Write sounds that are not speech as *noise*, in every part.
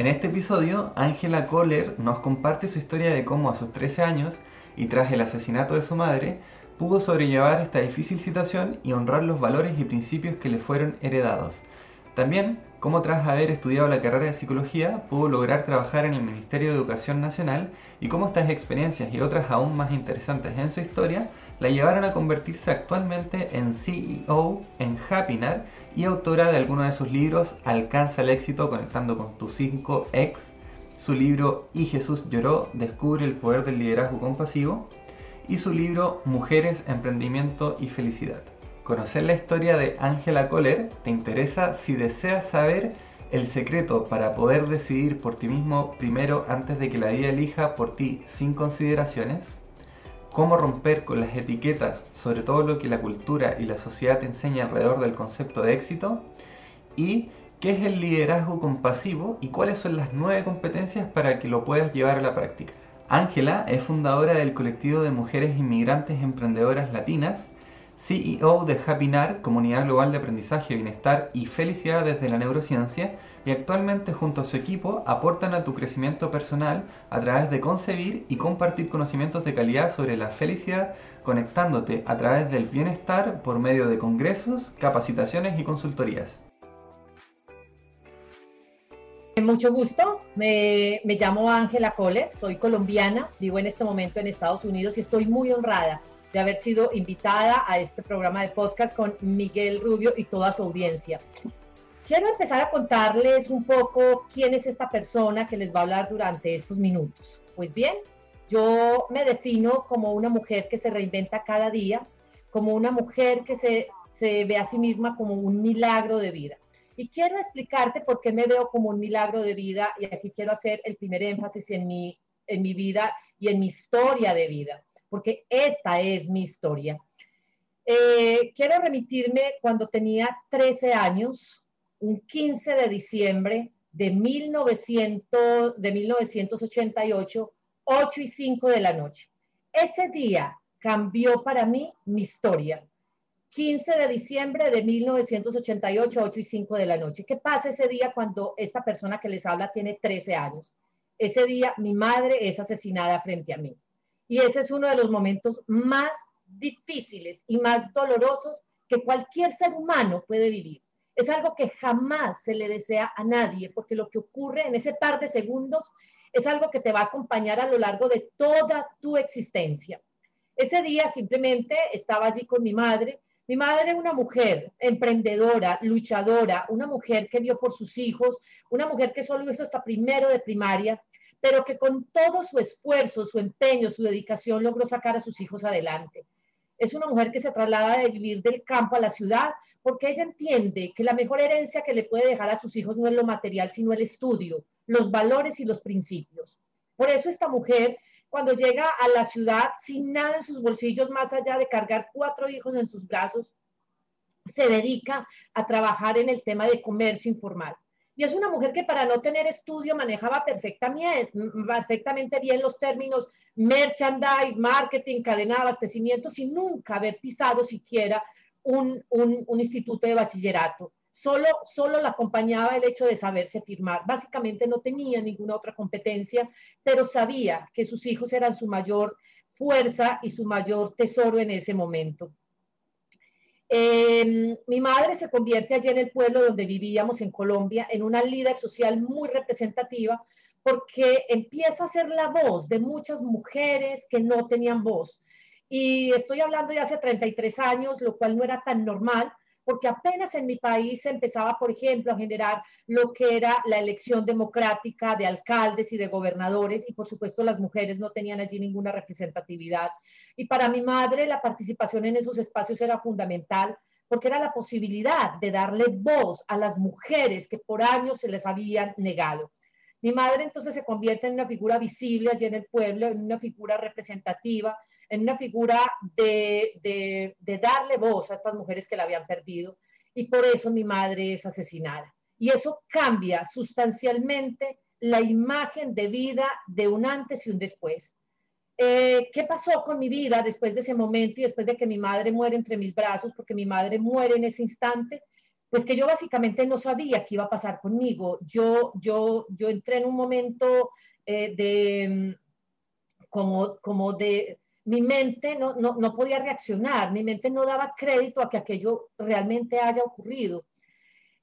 En este episodio, Angela Kohler nos comparte su historia de cómo a sus 13 años y tras el asesinato de su madre, pudo sobrellevar esta difícil situación y honrar los valores y principios que le fueron heredados. También, cómo tras haber estudiado la carrera de psicología, pudo lograr trabajar en el Ministerio de Educación Nacional y cómo estas experiencias y otras aún más interesantes en su historia la llevaron a convertirse actualmente en CEO en Happinar y autora de algunos de sus libros Alcanza el éxito conectando con tus 5 ex, su libro Y Jesús lloró, descubre el poder del liderazgo compasivo. Y su libro Mujeres, Emprendimiento y Felicidad. Conocer la historia de Angela Kohler te interesa si deseas saber el secreto para poder decidir por ti mismo primero antes de que la vida elija por ti sin consideraciones cómo romper con las etiquetas sobre todo lo que la cultura y la sociedad te enseña alrededor del concepto de éxito y qué es el liderazgo compasivo y cuáles son las nueve competencias para que lo puedas llevar a la práctica. Ángela es fundadora del colectivo de mujeres inmigrantes emprendedoras latinas, CEO de Happinar, comunidad global de aprendizaje, bienestar y felicidad desde la neurociencia, y actualmente junto a su equipo aportan a tu crecimiento personal a través de concebir y compartir conocimientos de calidad sobre la felicidad, conectándote a través del bienestar por medio de congresos, capacitaciones y consultorías. Mucho gusto, me, llamo Ángela Cole, soy colombiana, vivo en este momento en Estados Unidos y estoy muy honrada de haber sido invitada a este programa de podcast con Miguel Rubio y toda su audiencia. Quiero empezar a contarles un poco quién es esta persona que les va a hablar durante estos minutos. Pues bien, yo me defino como una mujer que se reinventa cada día, como una mujer que se, se ve a sí misma como un milagro de vida. Y quiero explicarte por qué me veo como un milagro de vida y aquí quiero hacer el primer énfasis en mi, en mi vida y en mi historia de vida, porque esta es mi historia. Eh, quiero remitirme cuando tenía 13 años, un 15 de diciembre de, 1900, de 1988, 8 y 5 de la noche. Ese día cambió para mí mi historia. 15 de diciembre de 1988, 8 y 5 de la noche. ¿Qué pasa ese día cuando esta persona que les habla tiene 13 años? Ese día mi madre es asesinada frente a mí. Y ese es uno de los momentos más difíciles y más dolorosos que cualquier ser humano puede vivir. Es algo que jamás se le desea a nadie, porque lo que ocurre en ese par de segundos es algo que te va a acompañar a lo largo de toda tu existencia. Ese día simplemente estaba allí con mi madre. Mi madre una mujer emprendedora, luchadora, una mujer que dio por sus hijos, una mujer que solo hizo hasta primero de primaria, pero que con todo su esfuerzo, su empeño, su dedicación logró sacar a sus hijos adelante. Es una mujer que se traslada de vivir del campo a la ciudad porque ella entiende que la mejor herencia que le puede dejar a sus hijos no es lo material, sino el estudio, los valores y los principios. Por eso esta mujer, cuando llega a la ciudad sin nada en sus bolsillos, más allá de cargar cuatro hijos en sus brazos, se dedica a trabajar en el tema de comercio informal. Y es una mujer que para no tener estudio manejaba perfectamente, perfectamente bien los términos merchandise, marketing, cadena de abastecimiento, sin nunca haber pisado siquiera un, un, instituto de bachillerato. Solo, solo la acompañaba el hecho de saberse firmar. Básicamente no tenía ninguna otra competencia, pero sabía que sus hijos eran su mayor fuerza y su mayor tesoro en ese momento. Em, mi madre se convierte allí en el pueblo donde vivíamos, en Colombia, en una líder social muy representativa, porque empieza a ser la voz de muchas mujeres que no tenían voz. Y estoy hablando de hace 33 años, lo cual no era tan normal, porque apenas en mi país se empezaba, por ejemplo, a generar lo que era la elección democrática de alcaldes y de gobernadores, y por supuesto las mujeres no tenían allí ninguna representatividad. Y para mi madre la participación en esos espacios era fundamental, porque era la posibilidad de darle voz a las mujeres que por años se les habían negado. Mi madre entonces se convierte en una figura visible allí en el pueblo, en una figura representativa, en una figura de, darle voz a estas mujeres que la habían perdido. Y por eso mi madre es asesinada. Y eso cambia sustancialmente la imagen de vida de un antes y un después. Eh, ¿Qué pasó con mi vida después de ese momento y después de que mi madre muere entre mis brazos? Porque mi madre muere en ese instante pues que yo básicamente no sabía qué iba a pasar conmigo. Yo, yo, yo entré en un momento eh, de, mm, como, como de, mi mente no, no, no, podía reaccionar, mi mente no daba crédito a que aquello realmente haya ocurrido.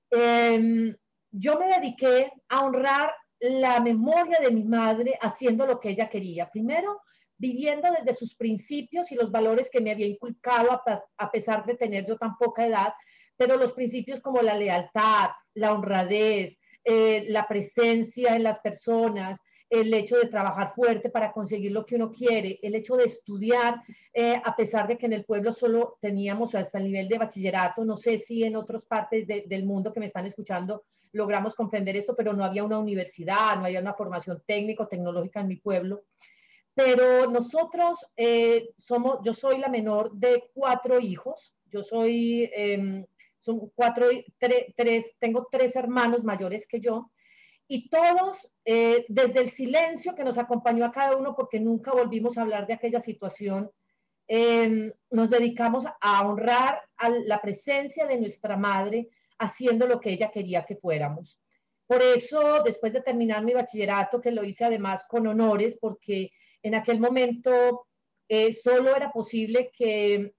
Eh, yo me dediqué a honrar la memoria de mi madre haciendo lo que ella quería. Primero, viviendo desde sus principios y los valores que me había inculcado a, pesar de tener yo tan poca edad, pero los principios como la lealtad, la honradez, eh, la presencia en las personas, el hecho de trabajar fuerte para conseguir lo que uno quiere, el hecho de estudiar, eh, a pesar de que en el pueblo solo teníamos hasta el nivel de bachillerato, no sé si en otras partes del mundo que me están escuchando logramos comprender esto, pero no había una universidad, no había una formación técnico, tecnológica en mi pueblo. Pero nosotros eh, somos, yo soy la menor de cuatro hijos, yo soy, em, son cuatro, tres, tengo tres hermanos mayores que yo, y todos, eh, desde el silencio que nos acompañó a cada uno, porque nunca volvimos a hablar de aquella situación, em, nos dedicamos a honrar a la presencia de nuestra madre, haciendo lo que ella quería que fuéramos. Por eso, después de terminar mi bachillerato, que lo hice además con honores, porque en aquel momento eh, solo era posible que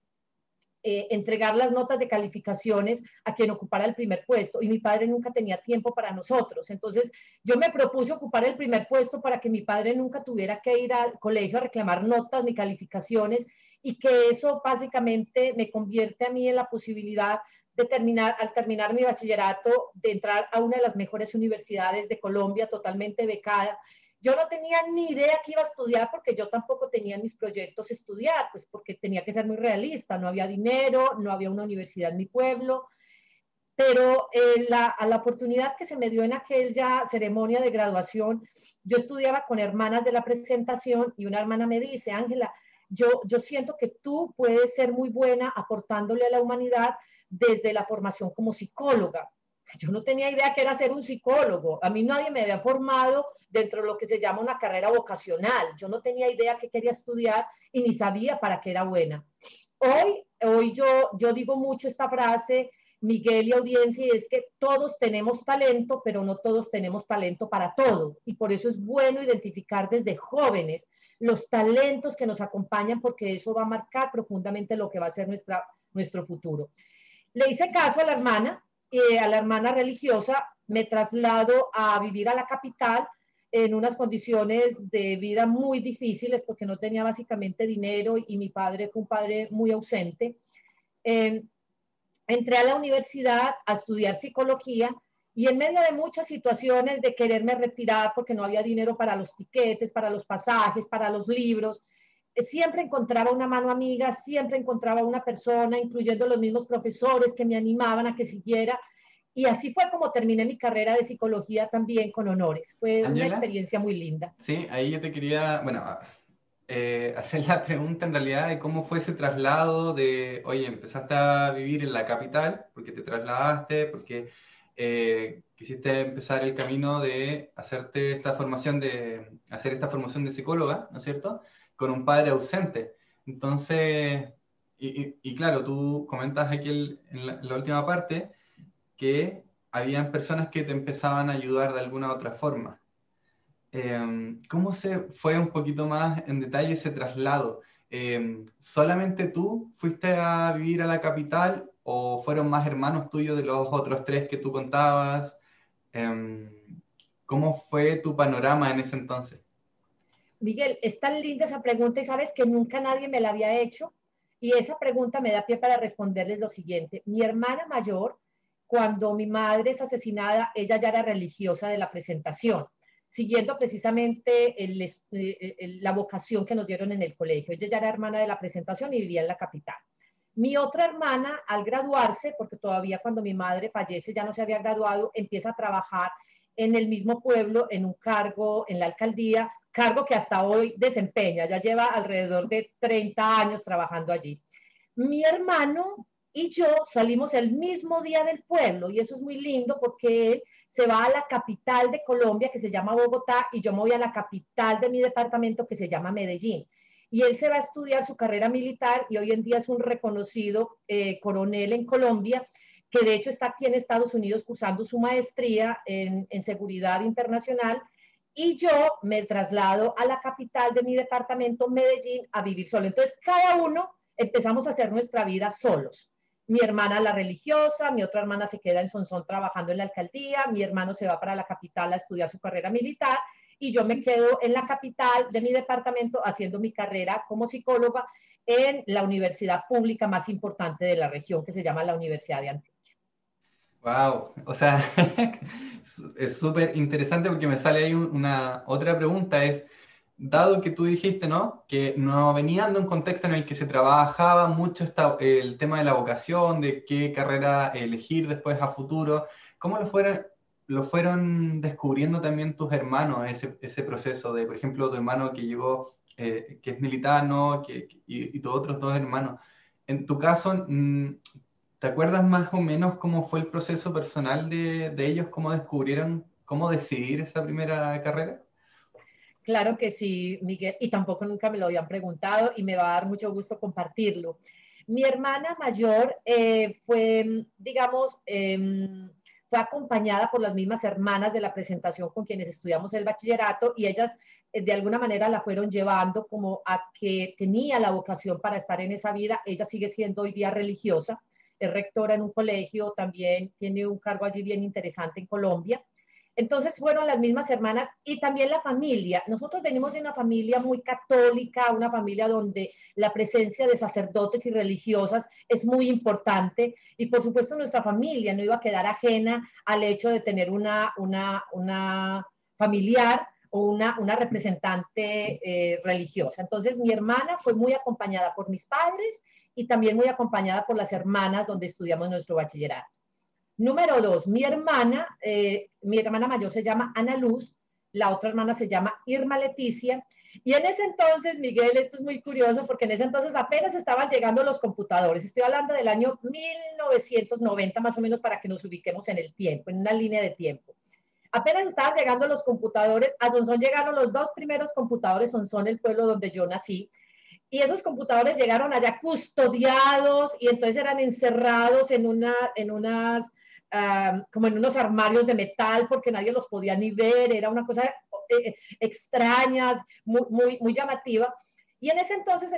eh, entregar las notas de calificaciones a quien ocupara el primer puesto y mi padre nunca tenía tiempo para nosotros. Entonces yo me propuse ocupar el primer puesto para que mi padre nunca tuviera que ir al colegio a reclamar notas ni calificaciones y que eso básicamente me convierte a mí en la posibilidad de terminar, al terminar mi bachillerato, de entrar a una de las mejores universidades de Colombia, totalmente becada. Yo no tenía ni idea que iba a estudiar porque yo tampoco tenía en mis proyectos estudiar, pues porque tenía que ser muy realista, no había dinero, no había una universidad en mi pueblo, pero eh, a la oportunidad que se me dio en aquella ceremonia de graduación, yo estudiaba con hermanas de la presentación y una hermana me dice, Ángela, yo, yo siento que tú puedes ser muy buena aportándole a la humanidad desde la formación como psicóloga. Yo no tenía idea que era ser un psicólogo. A mí nadie me había formado dentro de lo que se llama una carrera vocacional. Yo no tenía idea que quería estudiar y ni sabía para qué era buena. Hoy, hoy yo, yo digo mucho esta frase, Miguel y audiencia, y es que todos tenemos talento, pero no todos tenemos talento para todo. Y por eso es bueno identificar desde jóvenes los talentos que nos acompañan, porque eso va a marcar profundamente lo que va a ser nuestra, nuestro futuro. Le hice caso a la hermana, eh, a la hermana religiosa, me traslado a vivir a la capital en unas condiciones de vida muy difíciles porque no tenía básicamente dinero y mi padre fue un padre muy ausente. Em, entré a la universidad a estudiar psicología y en medio de muchas situaciones de quererme retirar porque no había dinero para los tiquetes, para los pasajes, para los libros, siempre encontraba una mano amiga, siempre encontraba una persona, incluyendo los mismos profesores que me animaban a que siguiera. Y así fue como terminé mi carrera de psicología también con honores. Fue una experiencia muy linda. Sí, ahí yo te quería, bueno, eh, hacer la pregunta en realidad de cómo fue ese traslado de, oye, empezaste a vivir en la capital, porque te trasladaste, porque eh, quisiste empezar el camino de hacerte esta formación de, hacer esta formación de psicóloga, ¿no es cierto? Con un padre ausente. Entonces, y, claro, tú comentas aquí en la, última parte que habían personas que te empezaban a ayudar de alguna otra forma. Em, ¿Cómo se fue un poquito más en detalle ese traslado? Em, ¿Solamente tú fuiste a vivir a la capital o fueron más hermanos tuyos de los otros tres que tú contabas? Em, ¿Cómo fue tu panorama en ese entonces? Miguel, es tan linda esa pregunta y sabes que nunca nadie me la había hecho. Y esa pregunta me da pie para responderles lo siguiente. Mi hermana mayor, cuando mi madre es asesinada, ella ya era religiosa de la presentación, siguiendo precisamente la vocación que nos dieron en el colegio. Ella ya era hermana de la presentación y vivía en la capital. Mi otra hermana, al graduarse, porque todavía cuando mi madre fallece ya no se había graduado, empieza a trabajar en el mismo pueblo, en un cargo en la alcaldía, cargo que hasta hoy desempeña, ya lleva alrededor de 30 años trabajando allí. Mi hermano y yo salimos el mismo día del pueblo y eso es muy lindo porque él se va a la capital de Colombia que se llama Bogotá y yo me voy a la capital de mi departamento que se llama Medellín. Y él se va a estudiar su carrera militar y hoy en día es un reconocido eh, coronel en Colombia que de hecho está aquí en Estados Unidos cursando su maestría en, en seguridad internacional y yo me traslado a la capital de mi departamento, Medellín, a vivir solo. Entonces, cada uno empezamos a hacer nuestra vida solos. Mi hermana la religiosa, mi otra hermana se queda en Sonsón trabajando en la alcaldía, mi hermano se va para la capital a estudiar su carrera militar y yo me quedo en la capital de mi departamento haciendo mi carrera como psicóloga en la universidad pública más importante de la región, que se llama la Universidad de Antioquia. Wow, o sea, *laughs* es súper interesante porque me sale ahí una otra pregunta es, dado que tú dijiste, ¿no? Que no venían de un contexto en el que se trabajaba mucho el tema de la vocación, de qué carrera elegir después a futuro, ¿cómo lo fueron, lo fueron descubriendo también tus hermanos, ese, ese proceso de, por ejemplo, tu hermano que llegó, eh, que es militar, ¿no? Que, y, y tus otros dos hermanos. En tu caso, mm, ¿Te acuerdas más o menos cómo fue el proceso personal de, ellos, cómo descubrieron, cómo decidir esa primera carrera? Claro que sí, Miguel, y tampoco nunca me lo habían preguntado y me va a dar mucho gusto compartirlo. Mi hermana mayor eh, fue, digamos, em, fue acompañada por las mismas hermanas de la presentación con quienes estudiamos el bachillerato y ellas eh, de alguna manera la fueron llevando como a que tenía la vocación para estar en esa vida. Ella sigue siendo hoy día religiosa es rectora en un colegio, también tiene un cargo allí bien interesante en Colombia. Entonces fueron las mismas hermanas y también la familia. Nosotros venimos de una familia muy católica, una familia donde la presencia de sacerdotes y religiosas es muy importante y por supuesto nuestra familia no iba a quedar ajena al hecho de tener una, una, una familiar o una, una representante eh, religiosa. Entonces mi hermana fue muy acompañada por mis padres y también muy acompañada por las hermanas donde estudiamos nuestro bachillerato. Número dos, mi hermana, eh, mi hermana mayor se llama Ana Luz, la otra hermana se llama Irma Leticia, y en ese entonces, Miguel, esto es muy curioso porque en ese entonces apenas estaban llegando los computadores. Estoy hablando del año 1990 más o menos para que nos ubiquemos en el tiempo, en una línea de tiempo. Apenas estaban llegando los computadores, a Sonsón llegaron los dos primeros computadores, Sonsón, el pueblo donde yo nací, y esos computadores llegaron allá custodiados y entonces eran encerrados en, una, en unas, como en unos armarios de metal porque nadie los podía ni ver, era una cosa eh, extraña, muy, muy, llamativa. Y en ese entonces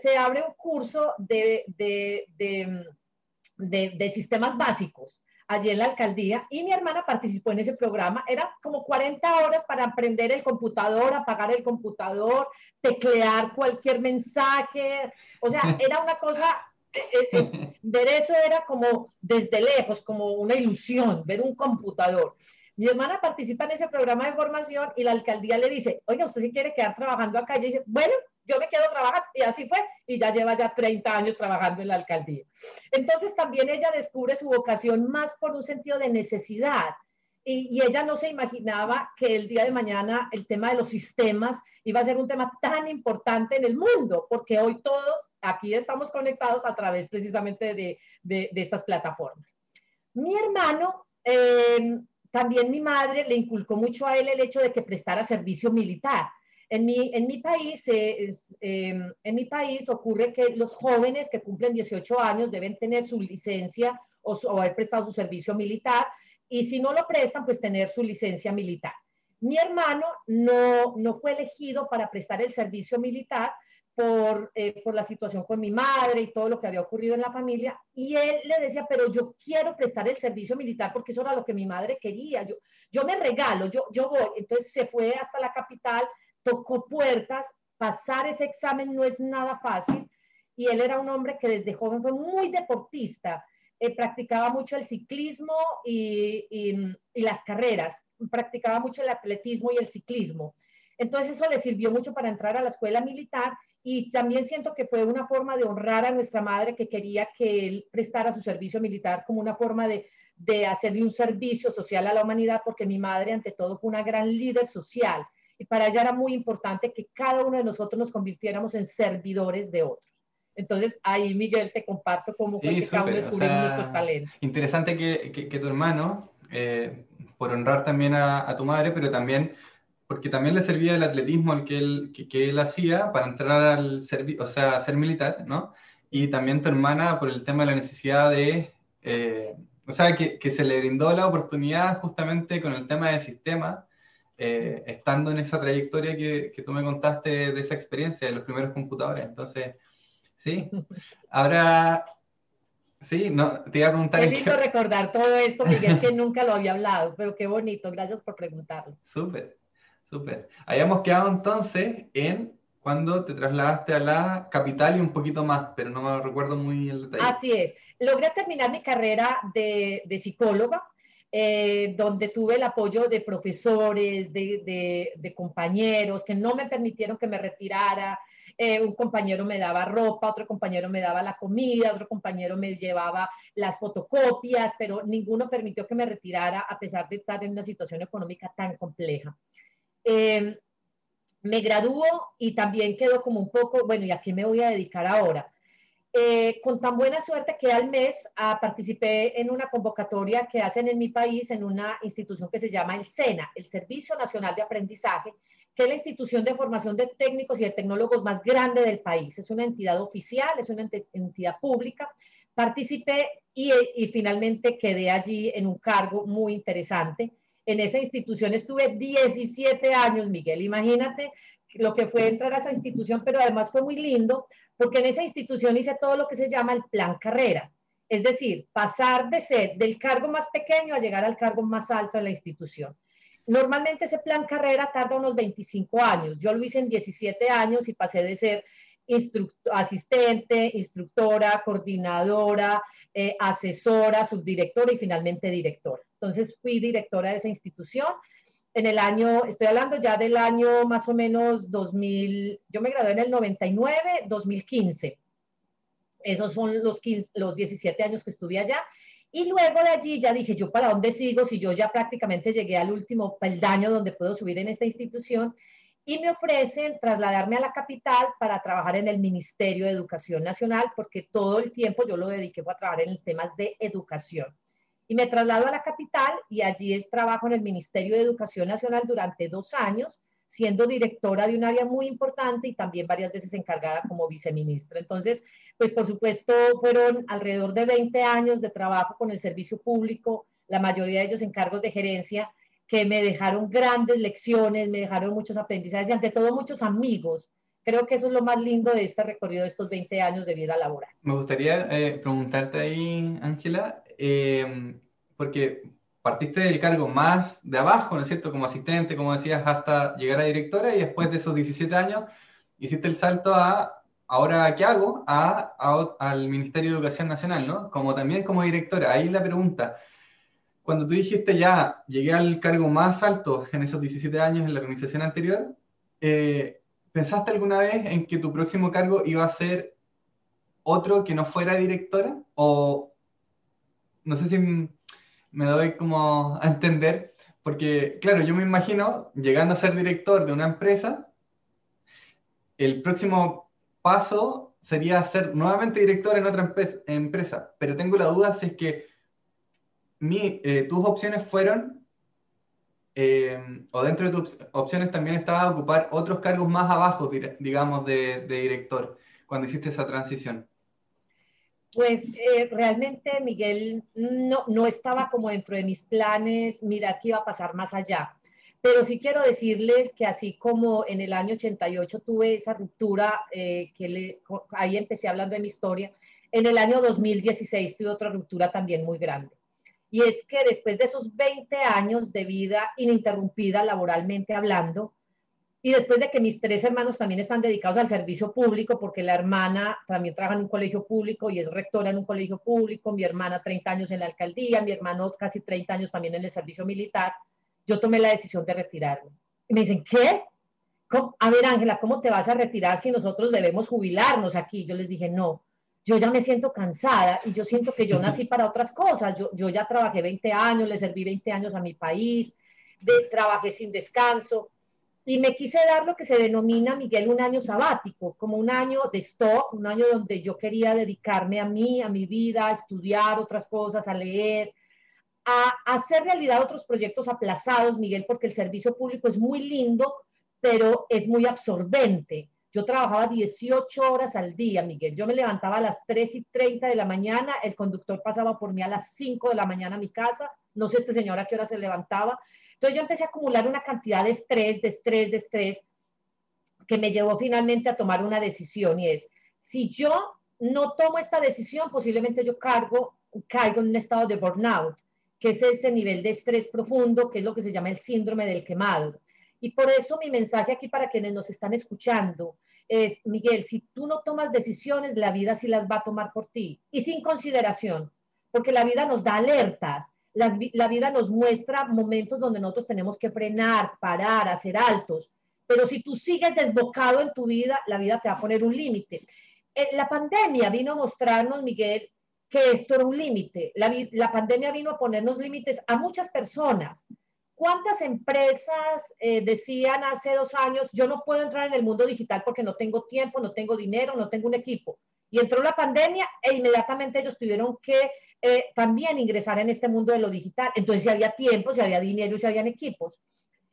se, abre un curso de, de, de, de sistemas básicos allí en la alcaldía y mi hermana participó en ese programa. Era como 40 horas para aprender el computador, apagar el computador, teclear cualquier mensaje. O sea, *laughs* era una cosa, eh, eh, ver eso era como desde lejos, como una ilusión, ver un computador. Mi hermana participa en ese programa de formación y la alcaldía le dice, oiga, usted si quiere quedar trabajando acá, y dice, bueno, yo me quedo trabajando y así fue y ya lleva ya 30 años trabajando en la alcaldía. Entonces también ella descubre su vocación más por un sentido de necesidad y, ella no se imaginaba que el día de mañana el tema de los sistemas iba a ser un tema tan importante en el mundo, porque hoy todos aquí estamos conectados a través precisamente de estas plataformas. Mi hermano, eh, también mi madre le inculcó mucho a él el hecho de que prestara servicio militar. En mi, en mi país, eh, em, en mi país ocurre que los jóvenes que cumplen 18 años deben tener su licencia o, haber prestado su servicio militar y si no lo prestan, pues tener su licencia militar. Mi hermano no, no fue elegido para prestar el servicio militar por, eh, por la situación con mi madre y todo lo que había ocurrido en la familia. Y él le decía, pero yo quiero prestar el servicio militar porque eso era lo que mi madre quería. Yo, yo me regalo, yo, yo voy. Entonces se fue hasta la capital tocó puertas, pasar ese examen no es nada fácil y él era un hombre que desde joven fue muy deportista, eh, practicaba mucho el ciclismo y, y, las carreras, practicaba mucho el atletismo y el ciclismo. Entonces eso le sirvió mucho para entrar a la escuela militar y también siento que fue una forma de honrar a nuestra madre que quería que él prestara su servicio militar como una forma de, de hacerle un servicio social a la humanidad, porque mi madre ante todo fue una gran líder social y para ella era muy importante que cada uno de nosotros nos convirtiéramos en servidores de otros. Entonces, ahí, Miguel, te comparto cómo fue que cada uno descubrimos nuestros talentos. Interesante que, que, tu hermano, eh, por honrar también a, a, tu madre, pero también porque también le servía el atletismo el que él, que, él hacía para entrar al servicio, o sea, ser militar, ¿no? Y también tu hermana por el tema de la necesidad de, eh, o sea, que, que, se le brindó la oportunidad justamente con el tema del sistema, eh, estando en esa trayectoria que, que, tú me contaste de esa experiencia de los primeros computadores. Entonces, sí, ahora, sí, no, te iba a preguntar... Qué lindo recordar todo esto, Miguel, que *laughs* nunca lo había hablado, pero qué bonito, gracias por preguntarlo. Súper, súper. Habíamos quedado entonces en cuando te trasladaste a la capital y un poquito más, pero no me recuerdo muy el detalle. Así es. Logré terminar mi carrera de, de psicóloga, eh, donde tuve el apoyo de profesores, de, compañeros que no me permitieron que me retirara. Eh, un compañero me daba ropa, otro compañero me daba la comida, otro compañero me llevaba las fotocopias, pero ninguno permitió que me retirara a pesar de estar en una situación económica tan compleja. Eh, me graduó y también quedó como un poco, bueno, ¿y a qué me voy a dedicar ahora? Eh, con tan buena suerte que al mes ah, participé en una convocatoria que hacen en mi país en una institución que se llama el SENA, el Servicio Nacional de Aprendizaje, que es la institución de formación de técnicos y de tecnólogos más grande del país. Es una entidad oficial, es una entidad pública. Participé y, y finalmente quedé allí en un cargo muy interesante en esa institución estuve 17 años, Miguel. Imagínate lo que fue entrar a esa institución, pero además fue muy lindo porque en esa institución hice todo lo que se llama el plan carrera. Es decir, pasar de ser del cargo más pequeño a llegar al cargo más alto de la institución. Normalmente ese plan carrera tarda unos 25 años. Yo lo hice en 17 años y pasé de ser asistente, instructora, coordinadora, eh, asesora, subdirectora y finalmente directora. Entonces fui directora de esa institución. En el año, estoy hablando ya del año más o menos 2000, yo me gradué en el 99, 2015. Esos son los, 15, los 17 años que estudié allá. Y luego de allí ya dije, ¿yo para dónde sigo? Si yo ya prácticamente llegué al último peldaño donde puedo subir en esta institución y me ofrecen trasladarme a la capital para trabajar en el Ministerio de Educación Nacional, porque todo el tiempo yo lo dediqué a trabajar en temas de educación. Y me traslado a la capital y allí es trabajo en el Ministerio de Educación Nacional durante dos años, siendo directora de un área muy importante y también varias veces encargada como viceministra. Entonces, pues por supuesto fueron alrededor de 20 años de trabajo con el servicio público, la mayoría de ellos en cargos de gerencia, que me dejaron grandes lecciones, me dejaron muchos aprendizajes y ante todo muchos amigos. Creo que eso es lo más lindo de este recorrido de estos 20 años de vida laboral. Me gustaría eh, preguntarte ahí, Ángela, eh, porque partiste del cargo más de abajo, ¿no es cierto? Como asistente, como decías, hasta llegar a directora y después de esos 17 años hiciste el salto a, ahora, ¿qué hago? A, a, al Ministerio de Educación Nacional, ¿no? Como también como directora. Ahí la pregunta, cuando tú dijiste ya llegué al cargo más alto en esos 17 años en la organización anterior, eh, ¿pensaste alguna vez en que tu próximo cargo iba a ser otro que no fuera directora? O no sé si me doy como a entender, porque claro, yo me imagino llegando a ser director de una empresa, el próximo paso sería ser nuevamente director en otra empresa, pero tengo la duda si es que mi, eh, tus opciones fueron, eh, o dentro de tus opciones también estaba ocupar otros cargos más abajo, digamos, de, director, cuando hiciste esa transición. Pues eh, realmente, Miguel, no, no estaba como dentro de mis planes, mira qué iba a pasar más allá. Pero sí quiero decirles que así como en el año 88 tuve esa ruptura, que le, ahí empecé hablando de mi historia, en el año 2016 tuve otra ruptura también muy grande y es que después de esos 20 años de vida ininterrumpida laboralmente hablando, y después de que mis tres hermanos también están dedicados al servicio público, porque la hermana también trabaja en un colegio público y es rectora en un colegio público, mi hermana 30 años en la alcaldía, mi hermano casi 30 años también en el servicio militar, yo tomé la decisión de retirarme. Y me dicen, ¿qué? A ver, Ángela, ¿cómo te vas a retirar si nosotros debemos jubilarnos aquí? Yo les dije, no, yo ya me siento cansada y yo siento que yo nací para otras cosas. Yo, yo ya trabajé 20 años, le serví 20 años a mi país, de, trabajé sin descanso y me quise dar lo que se denomina, Miguel, un año sabático, como un año de stop, un año donde yo quería dedicarme a mí, a mi vida, a estudiar otras cosas, a leer, a, hacer realidad otros proyectos aplazados, Miguel, porque el servicio público es muy lindo, pero es muy absorbente Yo trabajaba 18 horas al día, Miguel. Yo me levantaba a las 3 y 30 de la mañana, el conductor pasaba por mí a las 5 de la mañana a mi casa, no sé este señor a qué hora se levantaba. Entonces yo empecé a acumular una cantidad de estrés, de estrés, de estrés, que me llevó finalmente a tomar una decisión y es, si yo no tomo esta decisión, posiblemente yo cargo, caigo en un estado de burnout, que es ese nivel de estrés profundo, que es lo que se llama el síndrome del quemado. Y por eso mi mensaje aquí para quienes nos están escuchando es, Miguel, si tú no tomas decisiones, la vida sí las va a tomar por ti y sin consideración, porque la vida nos da alertas, la, vida nos muestra momentos donde nosotros tenemos que frenar, parar, hacer altos, pero si tú sigues desbocado en tu vida, la vida te va a poner un límite. Eh, la pandemia vino a mostrarnos, Miguel, que esto era un límite. La, la pandemia vino a ponernos límites a muchas personas ¿Cuántas empresas eh, decían hace dos años, yo no puedo entrar en el mundo digital porque no tengo tiempo, no tengo dinero, no tengo un equipo? Y entró la pandemia e inmediatamente ellos tuvieron que eh, también ingresar en este mundo de lo digital. Entonces, si había tiempo, si había dinero, si habían equipos.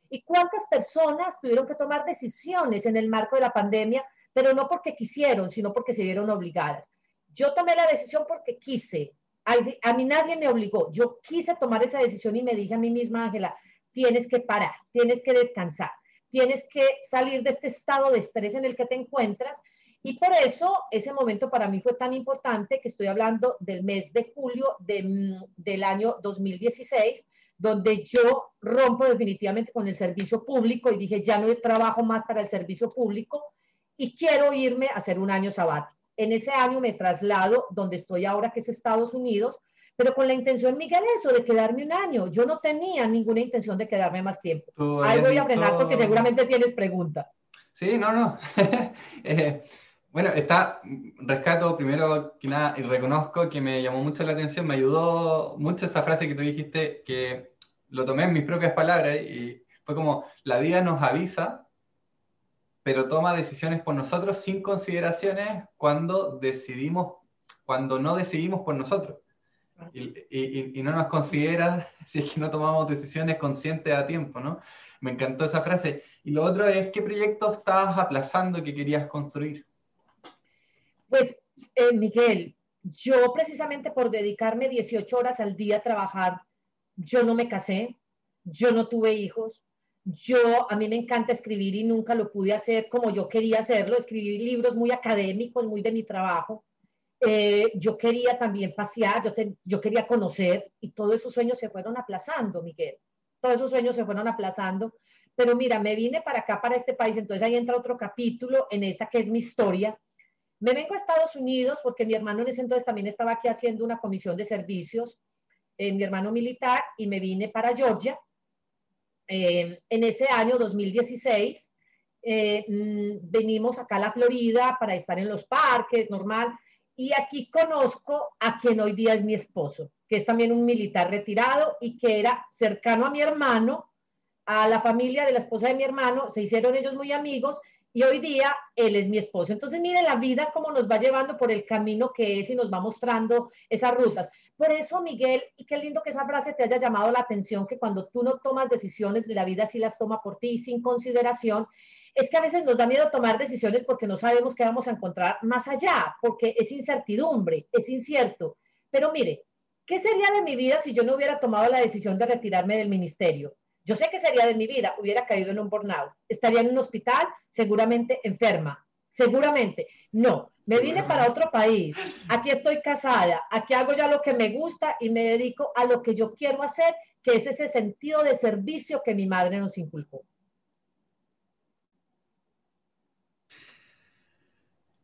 ¿Y cuántas personas tuvieron que tomar decisiones en el marco de la pandemia, pero no porque quisieron, sino porque se vieron obligadas? Yo tomé la decisión porque quise. A, a mí nadie me obligó. Yo quise tomar esa decisión y me dije a mí misma, Ángela, tienes que parar, tienes que descansar, tienes que salir de este estado de estrés en el que te encuentras. Y por eso ese momento para mí fue tan importante que estoy hablando del mes de julio de, del año 2016, donde yo rompo definitivamente con el servicio público y dije, ya no trabajo más para el servicio público y quiero irme a hacer un año sabático. En ese año me traslado donde estoy ahora, que es Estados Unidos, pero con la intención, Miguel, eso de quedarme un año. Yo no tenía ninguna intención de quedarme más tiempo. Ahí voy a frenar porque seguramente tienes preguntas. Sí, no, no. *laughs* Eh, bueno, está, rescato primero que nada y reconozco que me llamó mucho la atención, me ayudó mucho esa frase que tú dijiste, que lo tomé en mis propias palabras y fue como, la vida nos avisa, pero toma decisiones por nosotros sin consideraciones cuando decidimos, cuando no decidimos por nosotros. Y, no nos considera *laughs* si es que no tomamos decisiones conscientes a tiempo, ¿no? Me encantó esa frase. Y lo otro es, ¿qué proyecto estabas aplazando que querías construir? Pues, eh, Miguel, yo precisamente por dedicarme 18 horas al día a trabajar, yo no me casé, yo no tuve hijos, yo, a mí me encanta escribir y nunca lo pude hacer como yo quería hacerlo, escribir libros muy académicos, muy de mi trabajo. Eh, yo quería también pasear, yo, yo quería conocer y todos esos sueños se fueron aplazando, Miguel. Todos esos sueños se fueron aplazando. Pero mira, me vine para acá, para este país, entonces ahí entra otro capítulo en esta que es mi historia. Me vengo a Estados Unidos porque mi hermano en ese entonces también estaba aquí haciendo una comisión de servicios, eh, mi hermano militar, y me vine para Georgia. Eh, en ese año 2016, mm, venimos acá a la Florida para estar en los parques, normal y aquí conozco a quien hoy día es mi esposo, que es también un militar retirado y que era cercano a mi hermano, a la familia de la esposa de mi hermano, se hicieron ellos muy amigos y hoy día él es mi esposo. Entonces, mire la vida cómo nos va llevando por el camino que es y nos va mostrando esas rutas. Por eso, Miguel, y qué lindo que esa frase te haya llamado la atención, que cuando tú no tomas decisiones, la vida sí las toma por ti sin consideración es que a veces nos da miedo tomar decisiones porque no sabemos qué vamos a encontrar más allá, porque es incertidumbre, es incierto. Pero mire, ¿qué sería de mi vida si yo no hubiera tomado la decisión de retirarme del ministerio? Yo sé qué sería de mi vida, hubiera caído en un burnout, estaría en un hospital, seguramente enferma, seguramente. No, me vine para otro país, aquí estoy casada, aquí hago ya lo que me gusta y me dedico a lo que yo quiero hacer, que es ese sentido de servicio que mi madre nos inculcó.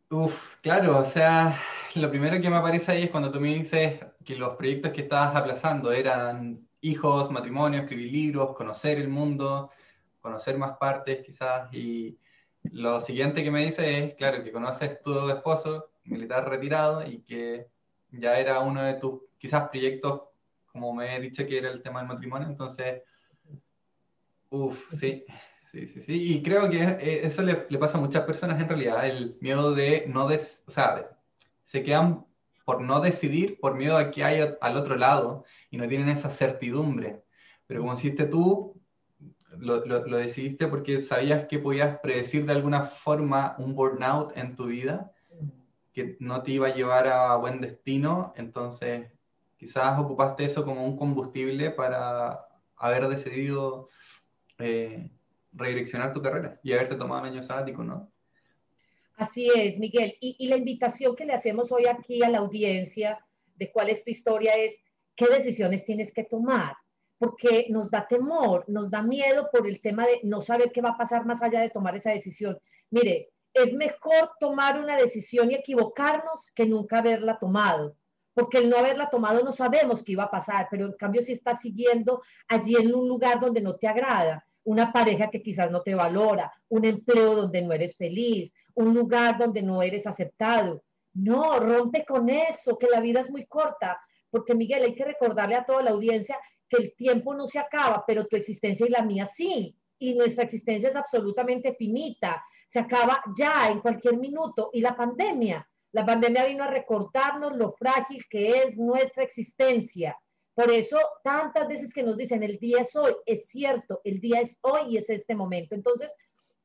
Uf, claro, o sea, lo primero que me aparece ahí es cuando tú me dices que los proyectos que estabas aplazando eran hijos, matrimonio, escribir libros, conocer el mundo, conocer más partes quizás, y lo siguiente que me dice es, claro, que conoces tu esposo, militar retirado, y que ya era uno de tus quizás proyectos, como me he dicho que era el tema del matrimonio, entonces, uff, sí, Sí, sí, sí. Y creo que eso le, pasa a muchas personas en realidad, el miedo de no, des, o sea, se quedan por no decidir por miedo a que haya al otro lado y no tienen esa certidumbre. Pero como hiciste tú, lo, lo, decidiste porque sabías que podías predecir de alguna forma un burnout en tu vida, que no te iba a llevar a buen destino, entonces quizás ocupaste eso como un combustible para haber decidido eh, redireccionar tu carrera y haberte tomado un año sabático, ¿no? Así es, Miguel. Y, la invitación que le hacemos hoy aquí a la audiencia de cuál es tu historia es, ¿qué decisiones tienes que tomar? Porque nos da temor, nos da miedo por el tema de no saber qué va a pasar más allá de tomar esa decisión. Mire, es mejor tomar una decisión y equivocarnos que nunca haberla tomado porque el no haberla tomado no sabemos qué iba a pasar, pero en cambio si estás siguiendo allí en un lugar donde no te agrada, una pareja que quizás no te valora, un empleo donde no eres feliz, un lugar donde no eres aceptado. No, rompe con eso, que la vida es muy corta, porque Miguel, hay que recordarle a toda la audiencia que el tiempo no se acaba, pero tu existencia y la mía sí, y nuestra existencia es absolutamente finita, se acaba ya en cualquier minuto, y la pandemia. La pandemia vino a recortarnos lo frágil que es nuestra existencia. Por eso, tantas veces que nos dicen, el día es hoy, es cierto, el día es hoy y es este momento. Entonces,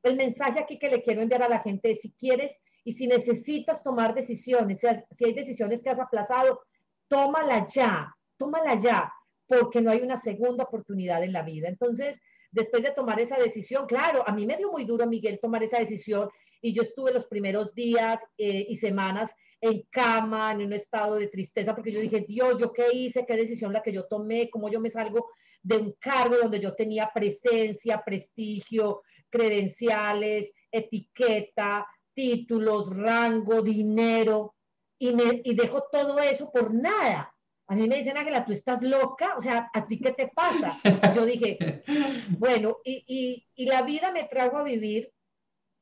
el mensaje aquí que le quiero enviar a la gente es, si quieres y si necesitas tomar decisiones, si hay decisiones que has aplazado, tómala ya, tómala ya, porque no hay una segunda oportunidad en la vida. Entonces, después de tomar esa decisión, claro, a mí me dio muy duro, Miguel, tomar esa decisión y yo estuve los primeros días eh, y semanas en cama, en un estado de tristeza, porque yo dije, Dios, ¿yo qué hice? ¿Qué decisión la que yo tomé? ¿Cómo yo me salgo de un cargo donde yo tenía presencia, prestigio, credenciales, etiqueta, títulos, rango, dinero, y, me, y dejo todo eso por nada? A mí me dicen, Ángela, tú estás loca, o sea, ¿a ti qué te pasa? Yo dije, *laughs* bueno, y, y, y la vida me trajo a vivir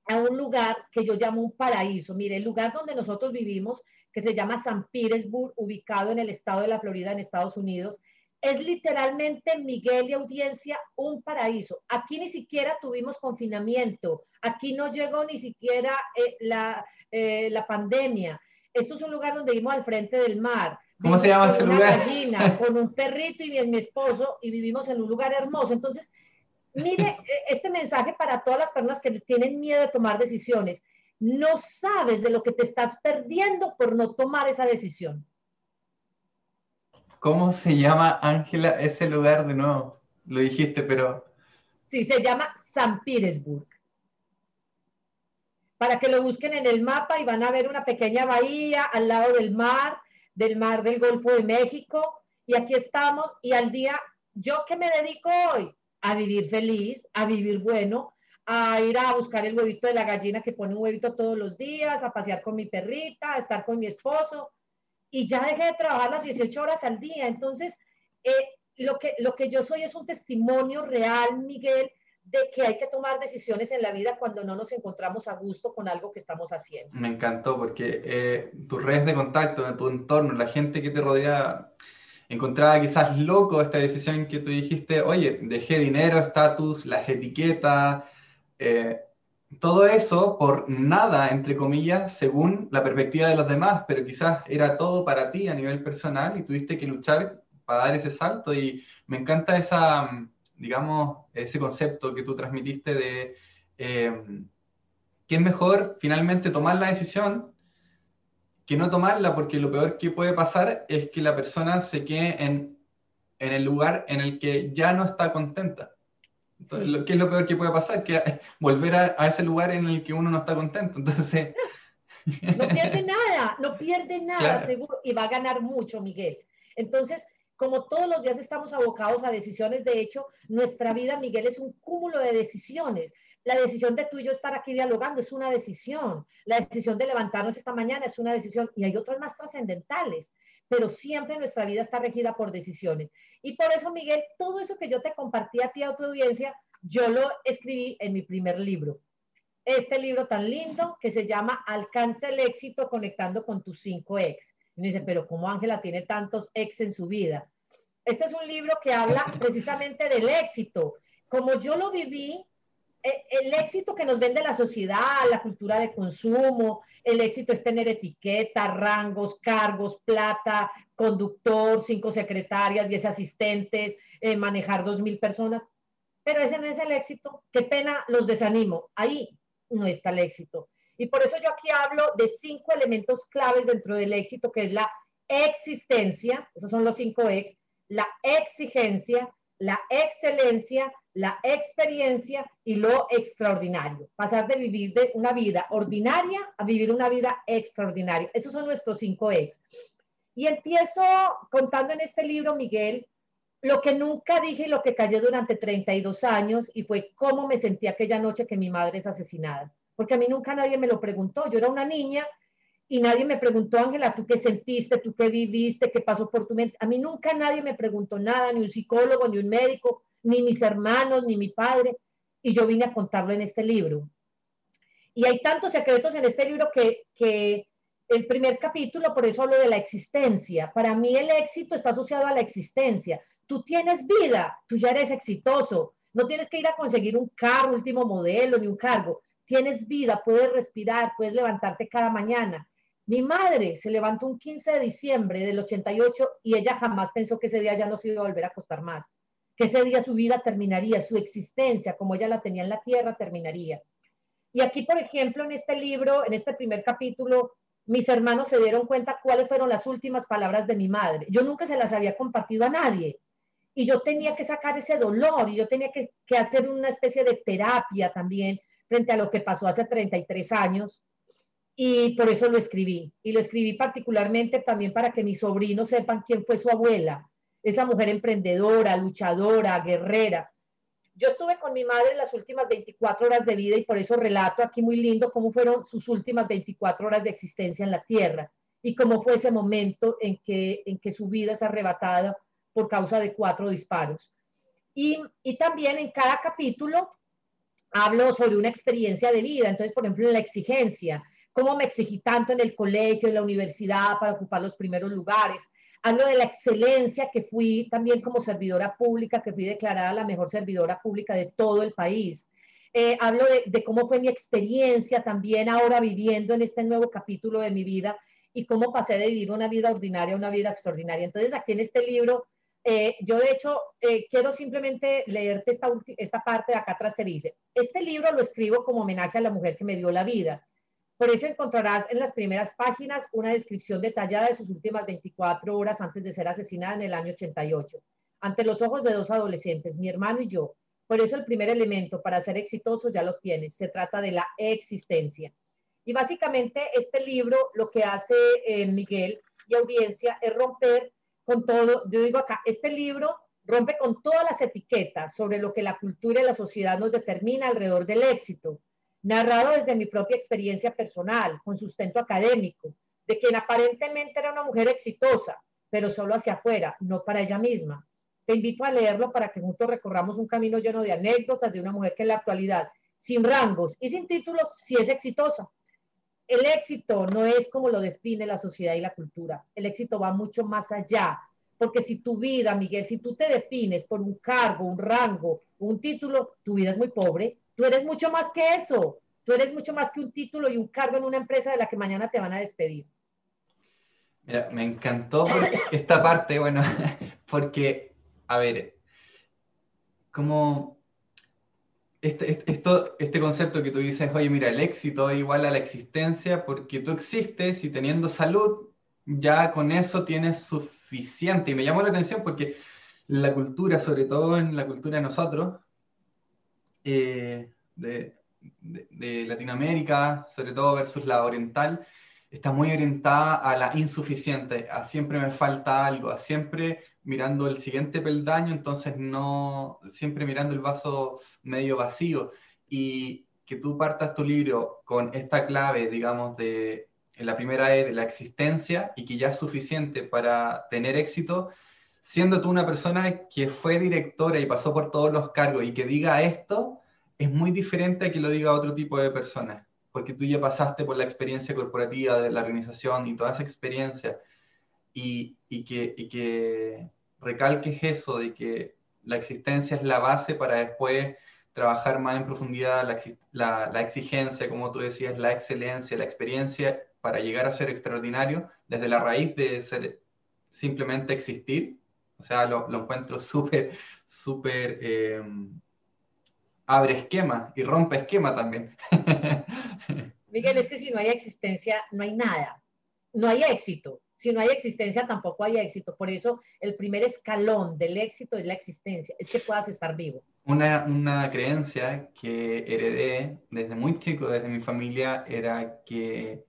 a un lugar que yo llamo un paraíso. Mire, el lugar donde nosotros vivimos, que se llama San Petersburg, ubicado en el estado de la Florida, en Estados Unidos, es literalmente, Miguel y audiencia, un paraíso. Aquí ni siquiera tuvimos confinamiento, aquí no llegó ni siquiera eh, la, eh, la pandemia. Esto es un lugar donde vivimos al frente del mar. ¿Cómo se llama ese lugar? Gallina, con un perrito y mi esposo, y vivimos en un lugar hermoso. Entonces, Mire, e, este mensaje para todas las personas que tienen miedo de tomar decisiones. No sabes de lo que te estás perdiendo por no tomar esa decisión. ¿Cómo se llama, Ángela, ese lugar de nuevo? Lo dijiste, pero... Sí, se llama San Petersburg. Para que lo busquen en el mapa y van a ver una pequeña bahía al lado del mar, del mar del Golfo de México. Y aquí estamos. Y al día, ¿yo qué me dedico hoy? A vivir feliz, a vivir bueno, a ir a buscar el huevito de la gallina que pone un huevito todos los días, a pasear con mi perrita, a estar con mi esposo. Y ya dejé de trabajar las 18 horas al día. Entonces, eh, lo, que, lo que yo soy es un testimonio real, Miguel, de que hay que tomar decisiones en la vida cuando no nos encontramos a gusto con algo que estamos haciendo. Me encantó porque eh, tus redes de contacto, tu entorno, la gente que te rodea, encontraba quizás loco esta decisión que tú dijiste, oye, dejé dinero, estatus, las etiquetas, eh, todo eso por nada, entre comillas, según la perspectiva de los demás, pero quizás era todo para ti a nivel personal y tuviste que luchar para dar ese salto. Y me encanta esa, digamos, ese concepto que tú transmitiste de eh, que es mejor finalmente tomar la decisión que no tomarla, porque lo peor que puede pasar es que la persona se quede en, en el lugar en el que ya no está contenta. Entonces, ¿Qué es lo peor que puede pasar? Que *laughs* volver a, a, ese lugar en el que uno no está contento. Entonces... *laughs* No pierde *laughs* nada, no pierde nada, seguro, y va a ganar mucho, Miguel. Entonces, como todos los días estamos abocados a decisiones, de hecho, nuestra vida, Miguel, es un cúmulo de decisiones. La decisión de tú y yo estar aquí dialogando es una decisión. La decisión de levantarnos esta mañana es una decisión. Y hay otras más trascendentales. Pero siempre nuestra vida está regida por decisiones. Y por eso, Miguel, todo eso que yo te compartí a ti, a tu audiencia, yo lo escribí en mi primer libro. Este libro tan lindo que se llama Alcanza el éxito conectando con tus cinco ex. Y me dice, pero ¿cómo Ángela tiene tantos ex en su vida? Este es un libro que habla precisamente del éxito. Como yo lo viví, el éxito que nos vende la sociedad, la cultura de consumo, el éxito es tener etiquetas, rangos, cargos, plata, conductor, cinco secretarias, diez asistentes, eh, manejar dos mil personas. pero ese no es el éxito. Qué pena, los desanimo. Ahí no está el éxito. Y por eso yo aquí hablo de cinco elementos claves dentro del éxito, que es la existencia, esos son los cinco X, la exigencia, la excelencia, la experiencia y lo extraordinario. Pasar de vivir de una vida ordinaria a vivir una vida extraordinaria. Esos son nuestros cinco X. Y empiezo contando en este libro, Miguel, lo que nunca dije y lo que callé durante 32 años y fue cómo me sentí aquella noche que mi madre es asesinada. Porque a mí nunca nadie me lo preguntó. Yo era una niña y nadie me preguntó, Ángela, ¿tú qué sentiste? ¿Tú qué viviste? ¿Qué pasó por tu mente? A mí nunca nadie me preguntó nada, ni un psicólogo, ni un médico, ni mis hermanos, ni mi padre. Y yo vine a contarlo en este libro. Y hay tantos secretos en este libro que, que el primer capítulo, por eso hablo de la existencia. Para mí el éxito está asociado a la existencia. Tú tienes vida, tú ya eres exitoso. No tienes que ir a conseguir un carro, último modelo, ni un cargo. Tienes vida, puedes respirar, puedes levantarte cada mañana. Mi madre se levantó un 15 de diciembre del 88 y ella jamás pensó que ese día ya no se iba a volver a acostar más, que ese día su vida terminaría, su existencia como ella la tenía en la tierra terminaría. Y aquí, por ejemplo, en este libro, en este primer capítulo, mis hermanos se dieron cuenta cuáles fueron las últimas palabras de mi madre. Yo nunca se las había compartido a nadie. Y yo tenía que sacar ese dolor y yo tenía que, hacer una especie de terapia también frente a lo que pasó hace 33 años y por eso lo escribí. Y lo escribí particularmente también para que mis sobrinos sepan quién fue su abuela, esa mujer emprendedora, luchadora, guerrera. Yo estuve con mi madre las últimas 24 horas de vida y por eso relato aquí muy lindo cómo fueron sus últimas 24 horas de existencia en la tierra y cómo fue ese momento en que, en que su vida es arrebatada por causa de cuatro disparos. Y, y también en cada capítulo hablo sobre una experiencia de vida. Entonces, por ejemplo, en la exigencia, cómo me exigí tanto en el colegio, en la universidad para ocupar los primeros lugares. Hablo de la excelencia que fui también como servidora pública, que fui declarada la mejor servidora pública de todo el país. Eh, hablo de, de, cómo fue mi experiencia también ahora viviendo en este nuevo capítulo de mi vida y cómo pasé de vivir una vida ordinaria a una vida extraordinaria. Entonces, aquí en este libro, eh, yo de hecho eh, quiero simplemente leerte esta, esta parte de acá atrás que dice, este libro lo escribo como homenaje a la mujer que me dio la vida por eso encontrarás en las primeras páginas una descripción detallada de sus últimas 24 horas antes de ser asesinada en el año 88, ante los ojos de dos adolescentes, mi hermano y yo. Por eso el primer elemento para ser exitoso ya lo tienes, se trata de la existencia. Y básicamente este libro lo que hace eh, Miguel y audiencia es romper con todo, yo digo acá, este libro rompe con todas las etiquetas sobre lo que la cultura y la sociedad nos determina alrededor del éxito narrado desde mi propia experiencia personal, con sustento académico, de quien aparentemente era una mujer exitosa, pero solo hacia afuera, no para ella misma. Te invito a leerlo para que juntos recorramos un camino lleno de anécdotas de una mujer que en la actualidad, sin rangos y sin títulos, sí es exitosa. El éxito no es como lo define la sociedad y la cultura. El éxito va mucho más allá. Porque si tu vida, Miguel, si tú te defines por un cargo, un rango, un título, tu vida es muy pobre, Tú eres mucho más que eso. Tú eres mucho más que un título y un cargo en una empresa de la que mañana te van a despedir. Mira, me encantó *coughs* esta parte, bueno, *laughs* porque, a ver, como este, este, esto, este concepto que tú dices, oye, mira, el éxito es igual a la existencia porque tú existes y teniendo salud, ya con eso tienes suficiente. Y me llamó la atención porque la cultura, sobre todo en la cultura de nosotros, eh, de, Latinoamérica, sobre todo versus la oriental, está muy orientada a la insuficiente, a siempre me falta algo, a siempre mirando el siguiente peldaño, entonces no, siempre mirando el vaso medio vacío. Y que tú partas tu libro con esta clave, digamos, de la primera E de la existencia y que ya es suficiente para tener éxito, siendo tú una persona que fue directora y pasó por todos los cargos y que diga esto, es muy diferente a que lo diga otro tipo de persona, porque tú ya pasaste por la experiencia corporativa de la organización y toda esa experiencia, y, que, y que recalques eso de que la existencia es la base para después trabajar más en profundidad la, la, exigencia, como tú decías, la excelencia, la experiencia para llegar a ser extraordinario desde la raíz de ser simplemente existir. O sea, lo, lo encuentro *laughs* súper, súper eh, abre esquema y rompe esquema también. *laughs* Miguel, es que si no hay existencia, no hay nada. No hay éxito. Si no hay existencia, tampoco hay éxito. Por eso el primer escalón del éxito es la existencia, es que puedas estar vivo. Una, una creencia que heredé desde muy chico, desde mi familia, era que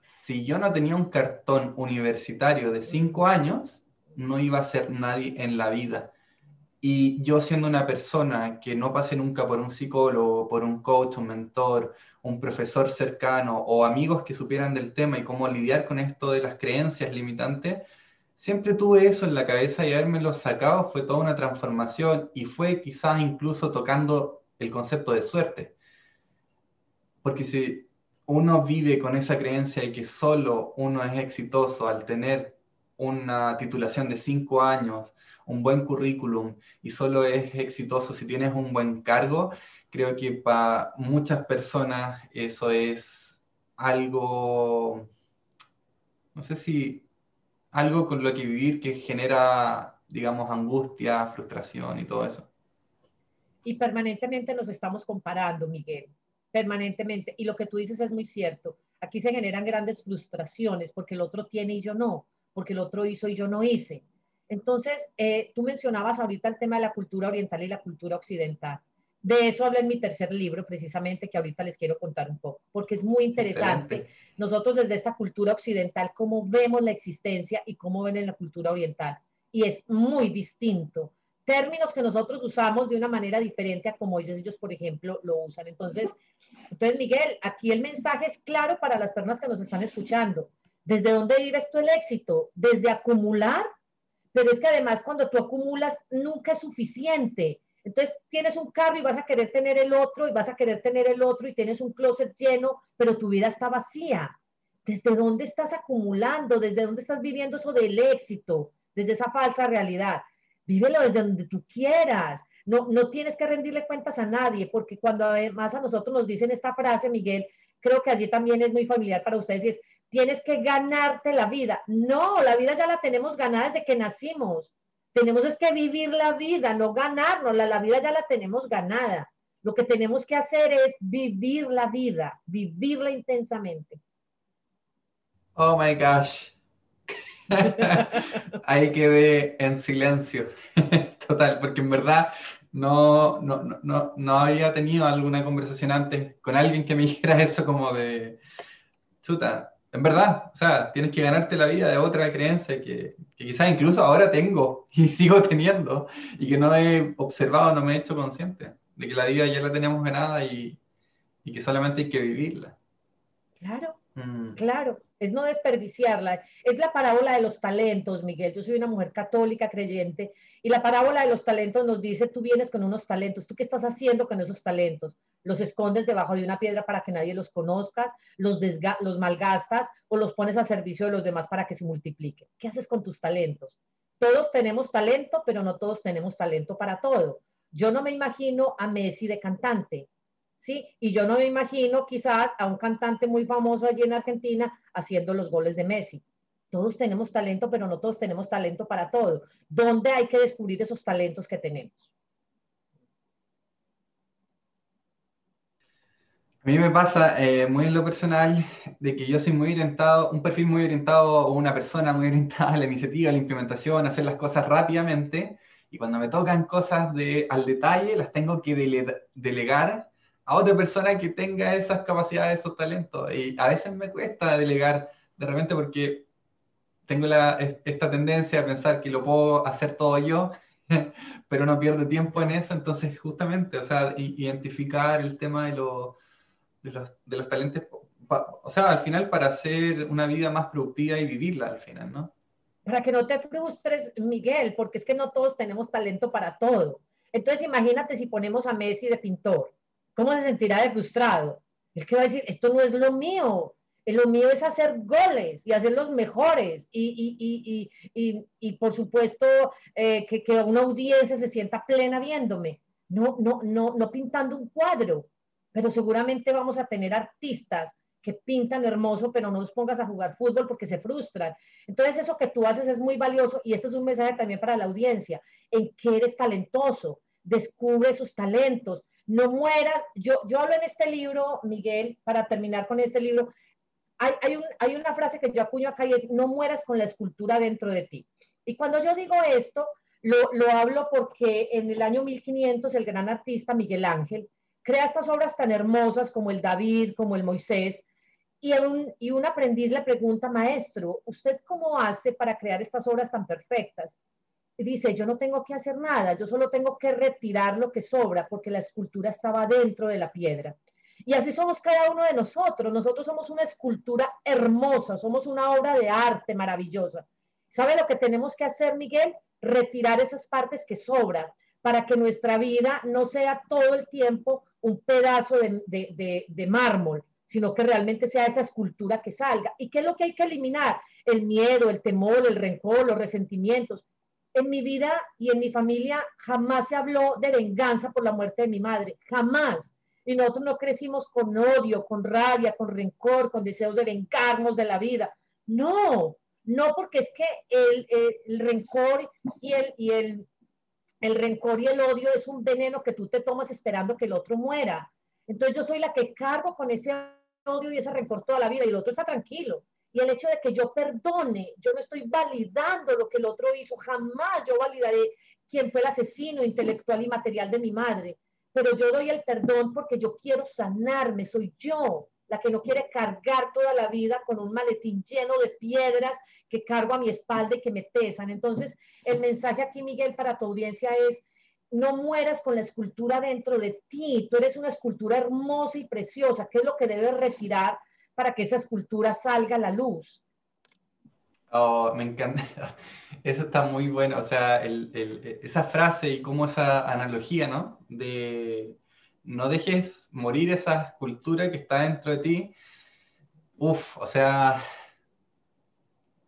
si yo no tenía un cartón universitario de cinco años, no iba a ser nadie en la vida. Y yo siendo una persona que no pasé nunca por un psicólogo, por un coach, un mentor, un profesor cercano o amigos que supieran del tema y cómo lidiar con esto de las creencias limitantes, siempre tuve eso en la cabeza y haberme lo sacado fue toda una transformación y fue quizás incluso tocando el concepto de suerte. Porque si uno vive con esa creencia de que solo uno es exitoso al tener una titulación de cinco años, un buen currículum y solo es exitoso si tienes un buen cargo, creo que para muchas personas eso es algo, no sé si algo con lo que vivir que genera, digamos, angustia, frustración y todo eso. Y permanentemente nos estamos comparando, Miguel, permanentemente. Y lo que tú dices es muy cierto. Aquí se generan grandes frustraciones porque el otro tiene y yo no, porque el otro hizo y yo no hice. Entonces, eh, tú mencionabas ahorita el tema de la cultura oriental y la cultura occidental. De eso habla en mi tercer libro, precisamente, que ahorita les quiero contar un poco, porque es muy interesante. Nosotros desde esta cultura occidental, cómo vemos la existencia y cómo ven en la cultura oriental. Y es muy distinto. Términos que nosotros usamos de una manera diferente a como ellos, ellos, por ejemplo, lo usan. Entonces, entonces, Miguel, aquí el mensaje es claro para las personas que nos están escuchando. ¿Desde dónde vives tú el éxito? ¿Desde acumular pero es que además cuando tú acumulas nunca es suficiente. Entonces tienes un carro y vas a querer tener el otro y vas a querer tener el otro y tienes un closet lleno, pero tu vida está vacía. ¿Desde dónde estás acumulando? ¿Desde dónde estás viviendo eso del éxito? Desde esa falsa realidad. Vívelo desde donde tú quieras. No, no tienes que rendirle cuentas a nadie, porque cuando además a nosotros nos dicen esta frase, Miguel, creo que allí también es muy familiar para ustedes y es, tienes que ganarte la vida. No, la vida ya la tenemos ganada desde que nacimos. Tenemos es que vivir la vida, no ganarnos. La, la vida ya la tenemos ganada. Lo que tenemos que hacer es vivir la vida, vivirla intensamente. Oh my gosh. *laughs* Ahí quedé en silencio. *laughs* Total, porque en verdad no, no, no, no había tenido alguna conversación antes con alguien que me dijera eso como de, chuta, en verdad, o sea, tienes que ganarte la vida de otra creencia que, quizás incluso ahora tengo *laughs* y sigo teniendo y que no he observado, no me he hecho consciente de que la vida ya la tenemos ganada y, que solamente hay que vivirla. Claro, mm. claro, es no desperdiciarla. Es la parábola de los talentos, Miguel. Yo soy una mujer católica creyente y la parábola de los talentos nos dice, tú vienes con unos talentos, ¿tú qué estás haciendo con esos talentos? los escondes debajo de una piedra para que nadie los conozca, los, los malgastas o los pones a servicio de los demás para que se multipliquen. ¿Qué haces con tus talentos? Todos tenemos talento, pero no todos tenemos talento para todo. Yo no me imagino a Messi de cantante, ¿sí? Y yo no me imagino quizás a un cantante muy famoso allí en Argentina haciendo los goles de Messi. Todos tenemos talento, pero no todos tenemos talento para todo. ¿Dónde hay que descubrir esos talentos que tenemos? A mí me pasa eh, muy en lo personal de que yo soy muy orientado, un perfil muy orientado o una persona muy orientada a la iniciativa, a la implementación, a hacer las cosas rápidamente. Y cuando me tocan cosas de, al detalle, las tengo que delegar a otra persona que tenga esas capacidades, esos talentos. Y a veces me cuesta delegar de repente porque tengo la, esta tendencia a pensar que lo puedo hacer todo yo, *laughs* pero no pierdo tiempo en eso. Entonces, justamente, o sea, identificar el tema de los de los, de los talentos, o sea, al final para hacer una vida más productiva y vivirla al final, ¿no? Para que no te frustres, Miguel, porque es que no todos tenemos talento para todo. Entonces, imagínate si ponemos a Messi de pintor, ¿cómo se sentirá de frustrado? Es que va a decir, esto no es lo mío, lo mío es hacer goles y hacer los mejores. Y, y, y, y por supuesto eh, que, que, una audiencia se sienta plena viéndome, no, no, no, no pintando un cuadro. Pero seguramente vamos a tener artistas que pintan hermoso, pero no los pongas a jugar fútbol porque se frustran. Entonces, eso que tú haces es muy valioso y este es un mensaje también para la audiencia, en que eres talentoso, descubre sus talentos, no mueras. Yo, yo hablo en este libro, Miguel, para terminar con este libro, hay, hay, un, hay una frase que yo acuño acá y es, no mueras con la escultura dentro de ti. Y cuando yo digo esto, lo, lo hablo porque en el año 1500 el gran artista Miguel Ángel crea estas obras tan hermosas como el David, como el Moisés, y un, y un aprendiz le pregunta, maestro, ¿usted cómo hace para crear estas obras tan perfectas? Dice, yo no tengo que hacer nada, yo solo tengo que retirar lo que sobra porque la escultura estaba dentro de la piedra. Y así somos cada uno de nosotros. Nosotros somos una escultura hermosa, somos una obra de arte maravillosa. ¿Sabe lo que tenemos que hacer, Miguel? Retirar esas partes que sobran para que nuestra vida no sea todo el tiempo un pedazo de, de, de, mármol, sino que realmente sea esa escultura que salga. ¿Y qué es lo que hay que eliminar? El miedo, el temor, el rencor, los resentimientos. En mi vida y en mi familia jamás se habló de venganza por la muerte de mi madre, jamás. Y nosotros no crecimos con odio, con rabia, con rencor, con deseos de vengarnos de la vida. No, no porque es que el, el, rencor y el, y el el rencor y el odio es un veneno que tú te tomas esperando que el otro muera. Entonces yo soy la que cargo con ese odio y ese rencor toda la vida y el otro está tranquilo. Y el hecho de que yo perdone, yo no estoy validando lo que el otro hizo, jamás yo validaré quién fue el asesino intelectual y material de mi madre, pero yo doy el perdón porque yo quiero sanarme, soy yo la que no quiere cargar toda la vida con un maletín lleno de piedras que cargo a mi espalda y que me pesan. Entonces, el mensaje aquí, Miguel, para tu audiencia es, no mueras con la escultura dentro de ti. Tú eres una escultura hermosa y preciosa. ¿Qué es lo que debes retirar para que esa escultura salga a la luz? Oh, me encanta. *laughs* Eso está muy bueno. O sea, esa frase y cómo esa analogía, ¿no? De, no dejes morir esa escultura que está dentro de ti. Uf, o sea,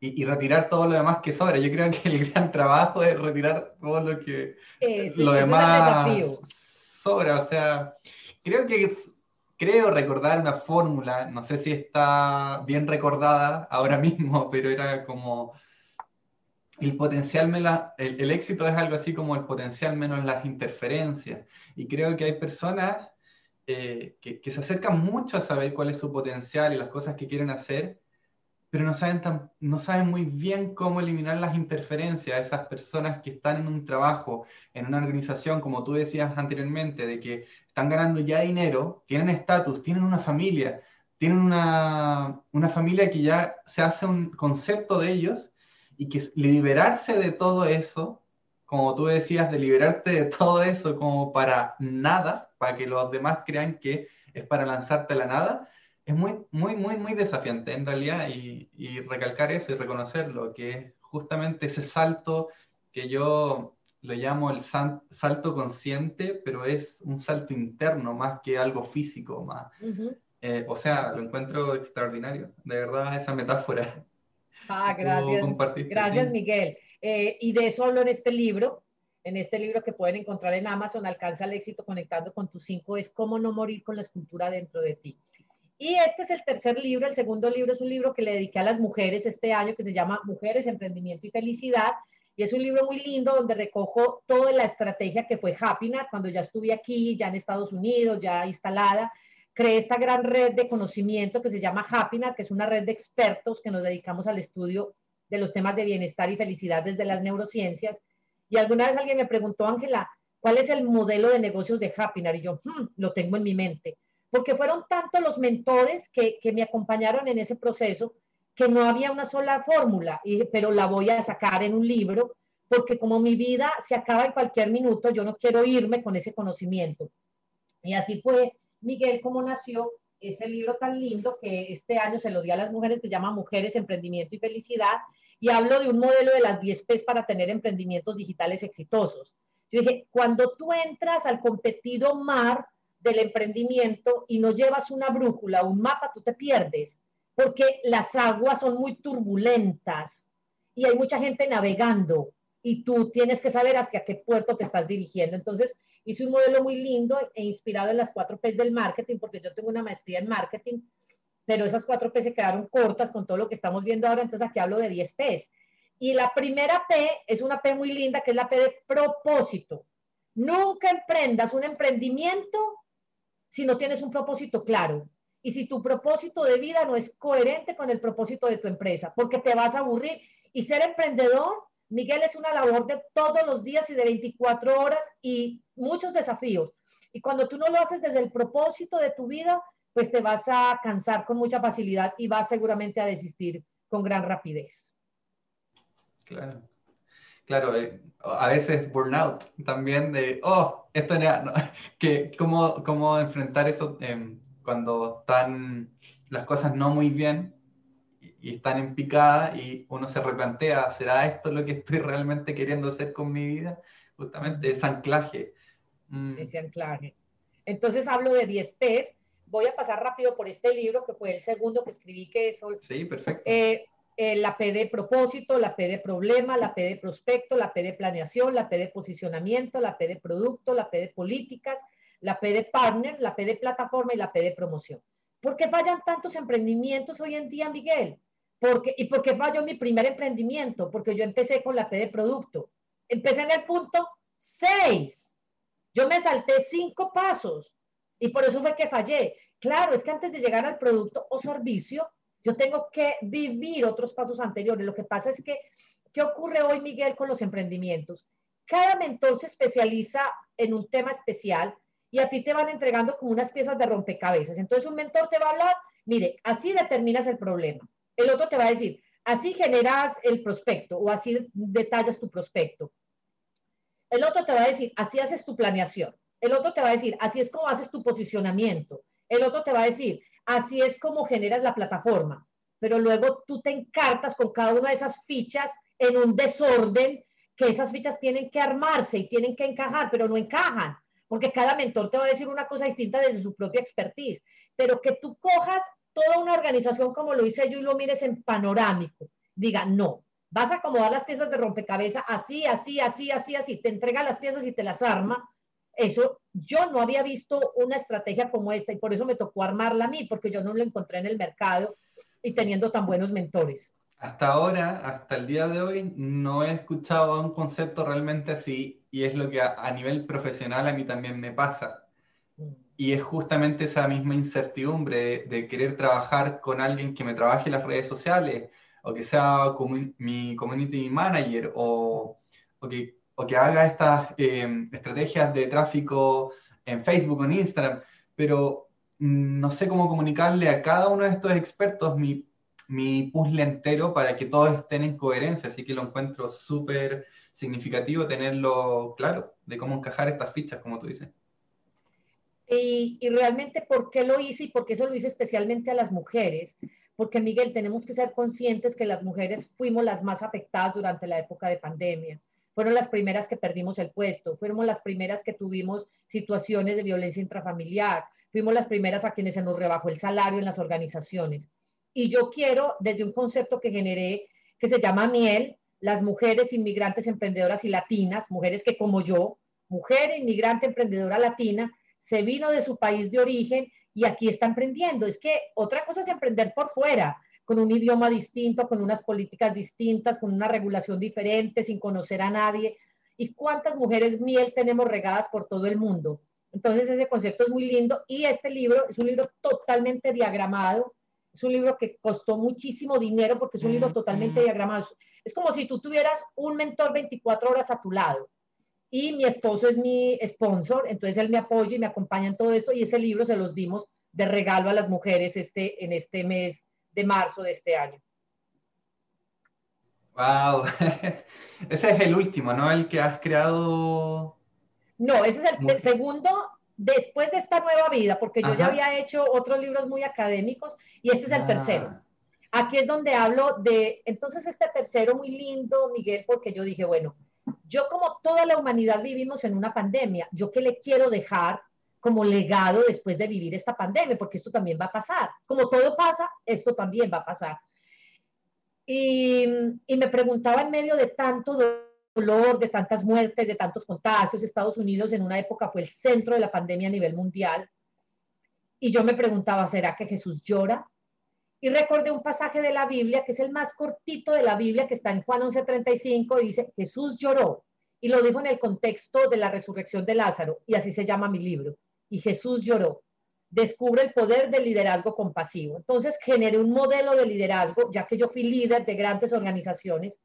y, retirar todo lo demás que sobra. Yo creo que el gran trabajo es retirar todo lo que lo demás sobra. O sea, creo que creo recordar una fórmula, no sé si está bien recordada ahora *laughs* mismo, pero era como el potencial menos, el, éxito es algo así como el potencial menos las interferencias. Y creo que hay personas eh, que, que, se acercan mucho a saber cuál es su potencial y las cosas que quieren hacer, pero no saben, tan, no saben muy bien cómo eliminar las interferencias. Esas personas que están en un trabajo, en una organización, como tú decías anteriormente, de que están ganando ya dinero, tienen estatus, tienen una familia, tienen una, una familia que ya se hace un concepto de ellos y que liberarse de todo eso, como tú decías, de liberarte de todo eso como para nada, para que los demás crean que es para lanzarte a la nada, es muy, muy, muy, muy desafiante en realidad y, y recalcar eso y reconocerlo, que es justamente ese salto que yo lo llamo el salto consciente, pero es un salto interno más que algo físico, más. eh, o sea, lo encuentro extraordinario, de verdad, esa metáfora. Ah, *laughs* gracias. Gracias, Miguel. Eh, y de eso hablo en este libro, en este libro que pueden encontrar en Amazon, Alcanza el éxito conectando con tus cinco, es cómo no morir con la escultura dentro de ti. Y este es el tercer libro, el segundo libro es un libro que le dediqué a las mujeres este año que se llama Mujeres, Emprendimiento y Felicidad. Y es un libro muy lindo donde recojo toda la estrategia que fue Happiness cuando ya estuve aquí, ya en Estados Unidos, ya instalada creé esta gran red de conocimiento que se llama Happiness, que es una red de expertos que nos dedicamos al estudio de los temas de bienestar y felicidad desde las neurociencias. Y alguna vez alguien me preguntó, Ángela, ¿cuál es el modelo de negocios de Happiness? Y yo, hmm, lo tengo en mi mente. Porque fueron tantos los mentores que, que me acompañaron en ese proceso que no había una sola fórmula, y, pero la voy a sacar en un libro, porque como mi vida se acaba en cualquier minuto, yo no quiero irme con ese conocimiento. Y así fue Miguel cómo nació ese libro tan lindo que este año se lo di a las mujeres que llama Mujeres, Emprendimiento y Felicidad y hablo de un modelo de las 10 P's para tener emprendimientos digitales exitosos. Yo dije, cuando tú entras al competido mar del emprendimiento y no llevas una brújula, un mapa, tú te pierdes, porque las aguas son muy turbulentas y hay mucha gente navegando y tú tienes que saber hacia qué puerto te estás dirigiendo. Entonces, hice un modelo muy lindo e inspirado en las cuatro P's del marketing, porque yo tengo una maestría en marketing, pero esas cuatro P se quedaron cortas con todo lo que estamos viendo ahora, entonces aquí hablo de 10 P's. Y la primera P es una P muy linda, que es la P de propósito. Nunca emprendas un emprendimiento si no tienes un propósito claro y si tu propósito de vida no es coherente con el propósito de tu empresa, porque te vas a aburrir. Y ser emprendedor, Miguel, es una labor de todos los días y de 24 horas y muchos desafíos. Y cuando tú no lo haces desde el propósito de tu vida, pues te vas a cansar con mucha facilidad y vas seguramente a desistir con gran rapidez. Claro. Claro, eh, a veces burnout también de, oh, esto no, *laughs* que cómo, cómo enfrentar eso em, cuando están las cosas no muy bien y, están en picada y uno se replantea, ¿será esto lo que estoy realmente queriendo hacer con mi vida? Justamente ese anclaje. Mm. Ese anclaje. Entonces hablo de 10 P's. Voy a pasar rápido por este libro, que fue el segundo que escribí, que es... Sí, perfecto. Eh, eh, la P de propósito, la P de problema, la P de prospecto, la P de planeación, la P de posicionamiento, la P de producto, la P de políticas, la P de partner, la P de plataforma y la P de promoción. ¿Por qué fallan tantos emprendimientos hoy en día, Miguel? Porque, ¿Y por qué falló mi primer emprendimiento? Porque yo empecé con la P de producto. Empecé en el punto 6. Yo me salté cinco pasos y por eso fue que fallé. Claro, es que antes de llegar al producto o servicio, yo tengo que vivir otros pasos anteriores. Lo que pasa es que, ¿qué ocurre hoy, Miguel, con los emprendimientos? Cada mentor se especializa en un tema especial y a ti te van entregando como unas piezas de rompecabezas. Entonces un mentor te va a hablar, mire, así determinas el problema. El otro te va a decir, así generas el prospecto o así detallas tu prospecto. El otro te va a decir, así haces tu planeación. El otro te va a decir, así es como haces tu posicionamiento. El otro te va a decir, así es como generas la plataforma. Pero luego tú te encartas con cada una de esas fichas en un desorden que esas fichas tienen que armarse y tienen que encajar, pero no encajan porque cada mentor te va a decir una cosa distinta desde su propia expertise, pero que tú cojas toda una organización como lo hice yo y lo mires en panorámico, diga, no, vas a acomodar las piezas de rompecabezas así, así, así, así, así, te entrega las piezas y te las arma. Eso yo no había visto una estrategia como esta y por eso me tocó armarla a mí, porque yo no la encontré en el mercado y teniendo tan buenos mentores. Hasta ahora, hasta el día de hoy, no he escuchado un concepto realmente así y es lo que a, nivel profesional a mí también me pasa. Y es justamente esa misma incertidumbre de, querer trabajar con alguien que me trabaje las redes sociales, o que sea mi community manager, o, o, que, o que, haga estas eh, estrategias de tráfico en Facebook o en Instagram, pero mm, no sé cómo comunicarle a cada uno de estos expertos mi, mi puzzle entero para que todos estén en coherencia, así que lo encuentro súper significativo tenerlo claro de cómo encajar estas fichas, como tú dices. Y, y, realmente, ¿por qué lo hice y por qué eso lo hice especialmente a las mujeres? Porque, Miguel, tenemos que ser conscientes que las mujeres fuimos las más afectadas durante la época de pandemia. Fueron las primeras que perdimos el puesto, fuimos las primeras que tuvimos situaciones de violencia intrafamiliar, fuimos las primeras a quienes se nos rebajó el salario en las organizaciones. Y yo quiero, desde un concepto que generé, que se llama miel, las mujeres inmigrantes emprendedoras y latinas, mujeres que como yo, mujer inmigrante emprendedora latina, se vino de su país de origen y aquí está emprendiendo. Es que otra cosa es emprender por fuera, con un idioma distinto, con unas políticas distintas, con una regulación diferente, sin conocer a nadie. ¿Y cuántas mujeres miel tenemos regadas por todo el mundo? Entonces ese concepto es muy lindo y este libro es un libro totalmente diagramado, es un libro que costó muchísimo dinero porque es un libro totalmente diagramado. Es como si tú tuvieras un mentor 24 horas a tu lado. Y mi esposo es mi sponsor, entonces él me apoya y me acompaña en todo esto. Y ese libro se los dimos de regalo a las mujeres este, en este mes de marzo de este año. Wow, *laughs* ese es el último, ¿no? El que has creado. No, ese es el, segundo después de esta nueva vida, porque yo ya había hecho otros libros muy académicos y este es el ah. tercero. Aquí es donde hablo de, entonces este tercero muy lindo, Miguel, porque yo dije, bueno, yo como toda la humanidad vivimos en una pandemia, ¿yo qué le quiero dejar como legado después de vivir esta pandemia? Porque esto también va a pasar. Como todo pasa, esto también va a pasar. Y, me preguntaba en medio de tanto dolor, de tantas muertes, de tantos contagios, Estados Unidos en una época fue el centro de la pandemia a nivel mundial. Y yo me preguntaba, ¿será que Jesús llora? Y recordé un pasaje de la Biblia, que es el más cortito de la Biblia, que está en Juan 11:35, y dice, Jesús lloró. Y lo dijo en el contexto de la resurrección de Lázaro, y así se llama mi libro. Y Jesús lloró. Descubre el poder del liderazgo compasivo. Entonces generé un modelo de liderazgo, ya que yo fui líder de grandes organizaciones.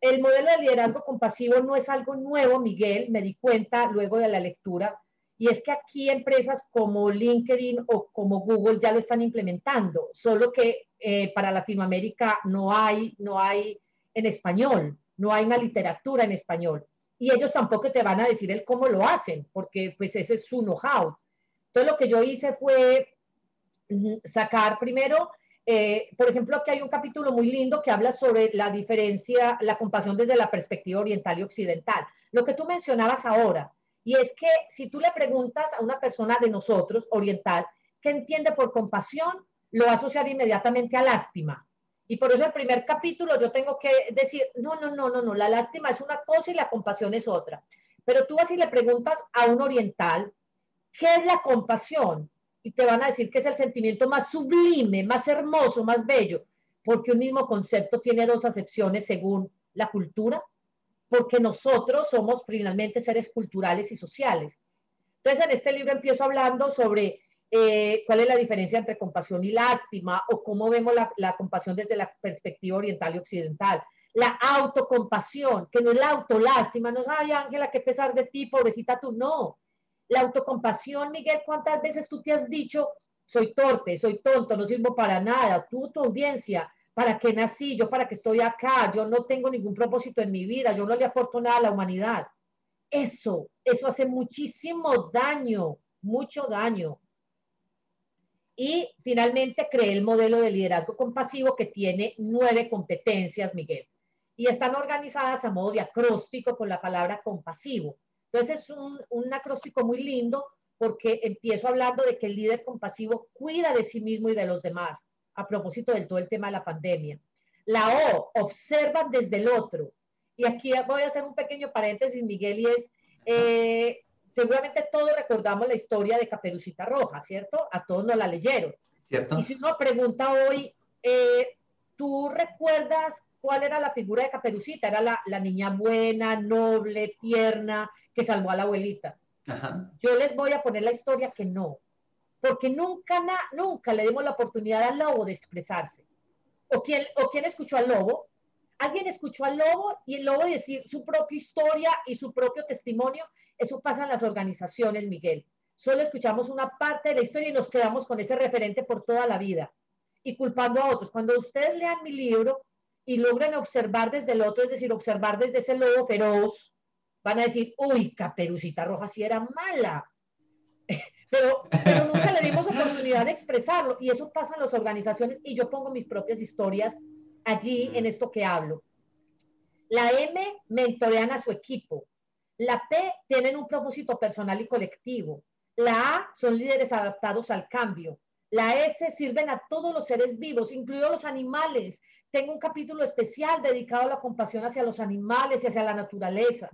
El modelo de liderazgo compasivo no es algo nuevo, Miguel, me di cuenta luego de la lectura, y es que aquí empresas como LinkedIn o como Google ya lo están implementando, solo que eh, para Latinoamérica no hay, no hay en español, no hay una literatura en español. Y ellos tampoco te van a decir el cómo lo hacen, porque pues ese es su know-how. Entonces lo que yo hice fue sacar primero, eh, por ejemplo, que hay un capítulo muy lindo que habla sobre la diferencia, la compasión desde la perspectiva oriental y occidental. Lo que tú mencionabas ahora, y es que si tú le preguntas a una persona de nosotros, oriental, ¿qué entiende por compasión? Lo va a asociar inmediatamente a lástima. Y por eso el primer capítulo yo tengo que decir, no, no, no, no, no, la lástima es una cosa y la compasión es otra. Pero tú vas y le preguntas a un oriental, ¿qué es la compasión? Y te van a decir que es el sentimiento más sublime, más hermoso, más bello, porque un mismo concepto tiene dos acepciones según la cultura porque nosotros somos finalmente seres culturales y sociales. Entonces, en este libro empiezo hablando sobre eh, cuál es la diferencia entre compasión y lástima o cómo vemos la, compasión desde la perspectiva oriental y occidental. La autocompasión, que no es la autolástima, no es, ay Ángela, qué pesar de ti, pobrecita tú, no. La autocompasión, Miguel, ¿cuántas veces tú te has dicho, soy torpe, soy tonto, no sirvo para nada? Tú, tu audiencia, ¿Para qué nací? ¿Yo para qué estoy acá? Yo no tengo ningún propósito en mi vida, yo no le aporto nada a la humanidad. Eso, eso hace muchísimo daño, mucho daño. Y finalmente creé el modelo de liderazgo compasivo que tiene nueve competencias, Miguel. Y están organizadas a modo de acróstico con la palabra compasivo. Entonces es un, un acróstico muy lindo porque empiezo hablando de que el líder compasivo cuida de sí mismo y de los demás a propósito del todo el tema de la pandemia. La O, observan desde el otro. Y aquí voy a hacer un pequeño paréntesis, Miguel, y es, eh, seguramente todos recordamos la historia de Caperucita Roja, ¿cierto? A todos nos la leyeron. ¿Cierto? Y si uno pregunta hoy, eh, ¿tú recuerdas cuál era la figura de Caperucita? Era la, la niña buena, noble, tierna, que salvó a la abuelita. Yo les voy a poner la historia que no porque nunca, nunca le dimos la oportunidad al lobo de expresarse. ¿O quién, ¿O quién escuchó al lobo? Alguien escuchó al lobo y el lobo decir su propia historia y su propio testimonio. Eso pasa en las organizaciones, Miguel. Solo escuchamos una parte de la historia y nos quedamos con ese referente por toda la vida y culpando a otros. Cuando ustedes lean mi libro y logren observar desde el otro, es decir, observar desde ese lobo feroz, van a decir, uy, Caperucita Roja sí era mala. *laughs* Pero, pero nunca le dimos oportunidad de expresarlo y eso pasa en las organizaciones y yo pongo mis propias historias allí en esto que hablo. La M mentorean a su equipo. La P tienen un propósito personal y colectivo. La A son líderes adaptados al cambio. La S sirven a todos los seres vivos, incluidos los animales. Tengo un capítulo especial dedicado a la compasión hacia los animales y hacia la naturaleza.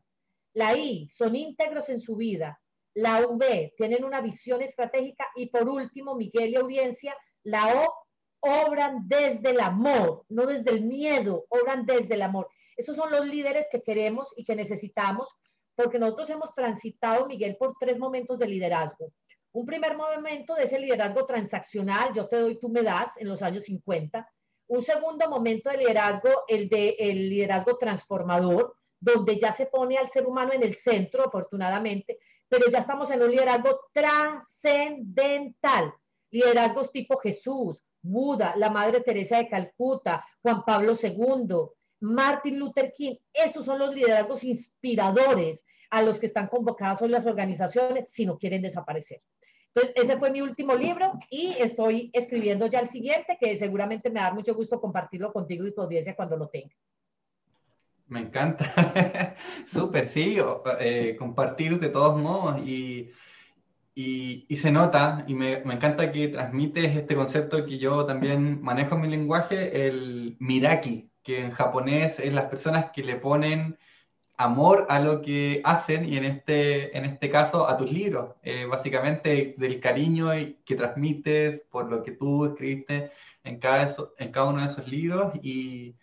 La I son íntegros en su vida. La V, tienen una visión estratégica. Y por último, Miguel y audiencia, la O, obran desde el amor, no desde el miedo, obran desde el amor. Esos son los líderes que queremos y que necesitamos, porque nosotros hemos transitado, Miguel, por tres momentos de liderazgo. Un primer momento de ese liderazgo transaccional, yo te doy, tú me das, en los años 50. Un segundo momento de liderazgo, el de el liderazgo transformador, donde ya se pone al ser humano en el centro, afortunadamente, pero ya estamos en un liderazgo trascendental. Liderazgos tipo Jesús, Buda, la Madre Teresa de Calcuta, Juan Pablo II, Martin Luther King. Esos son los liderazgos inspiradores a los que están convocados hoy las organizaciones si no quieren desaparecer. Entonces, ese fue mi último libro y estoy escribiendo ya el siguiente, que seguramente me da mucho gusto compartirlo contigo y tu audiencia cuando lo tenga. Me encanta. *laughs* Súper, sí, eh, compartir de todos modos y, y, se nota y me, me, encanta que transmites este concepto que yo también manejo en mi lenguaje, el miraki, que en japonés es las personas que le ponen amor a lo que hacen y en este, en este caso a tus libros, eh, básicamente del cariño que transmites por lo que tú escribiste en cada, en cada uno de esos libros y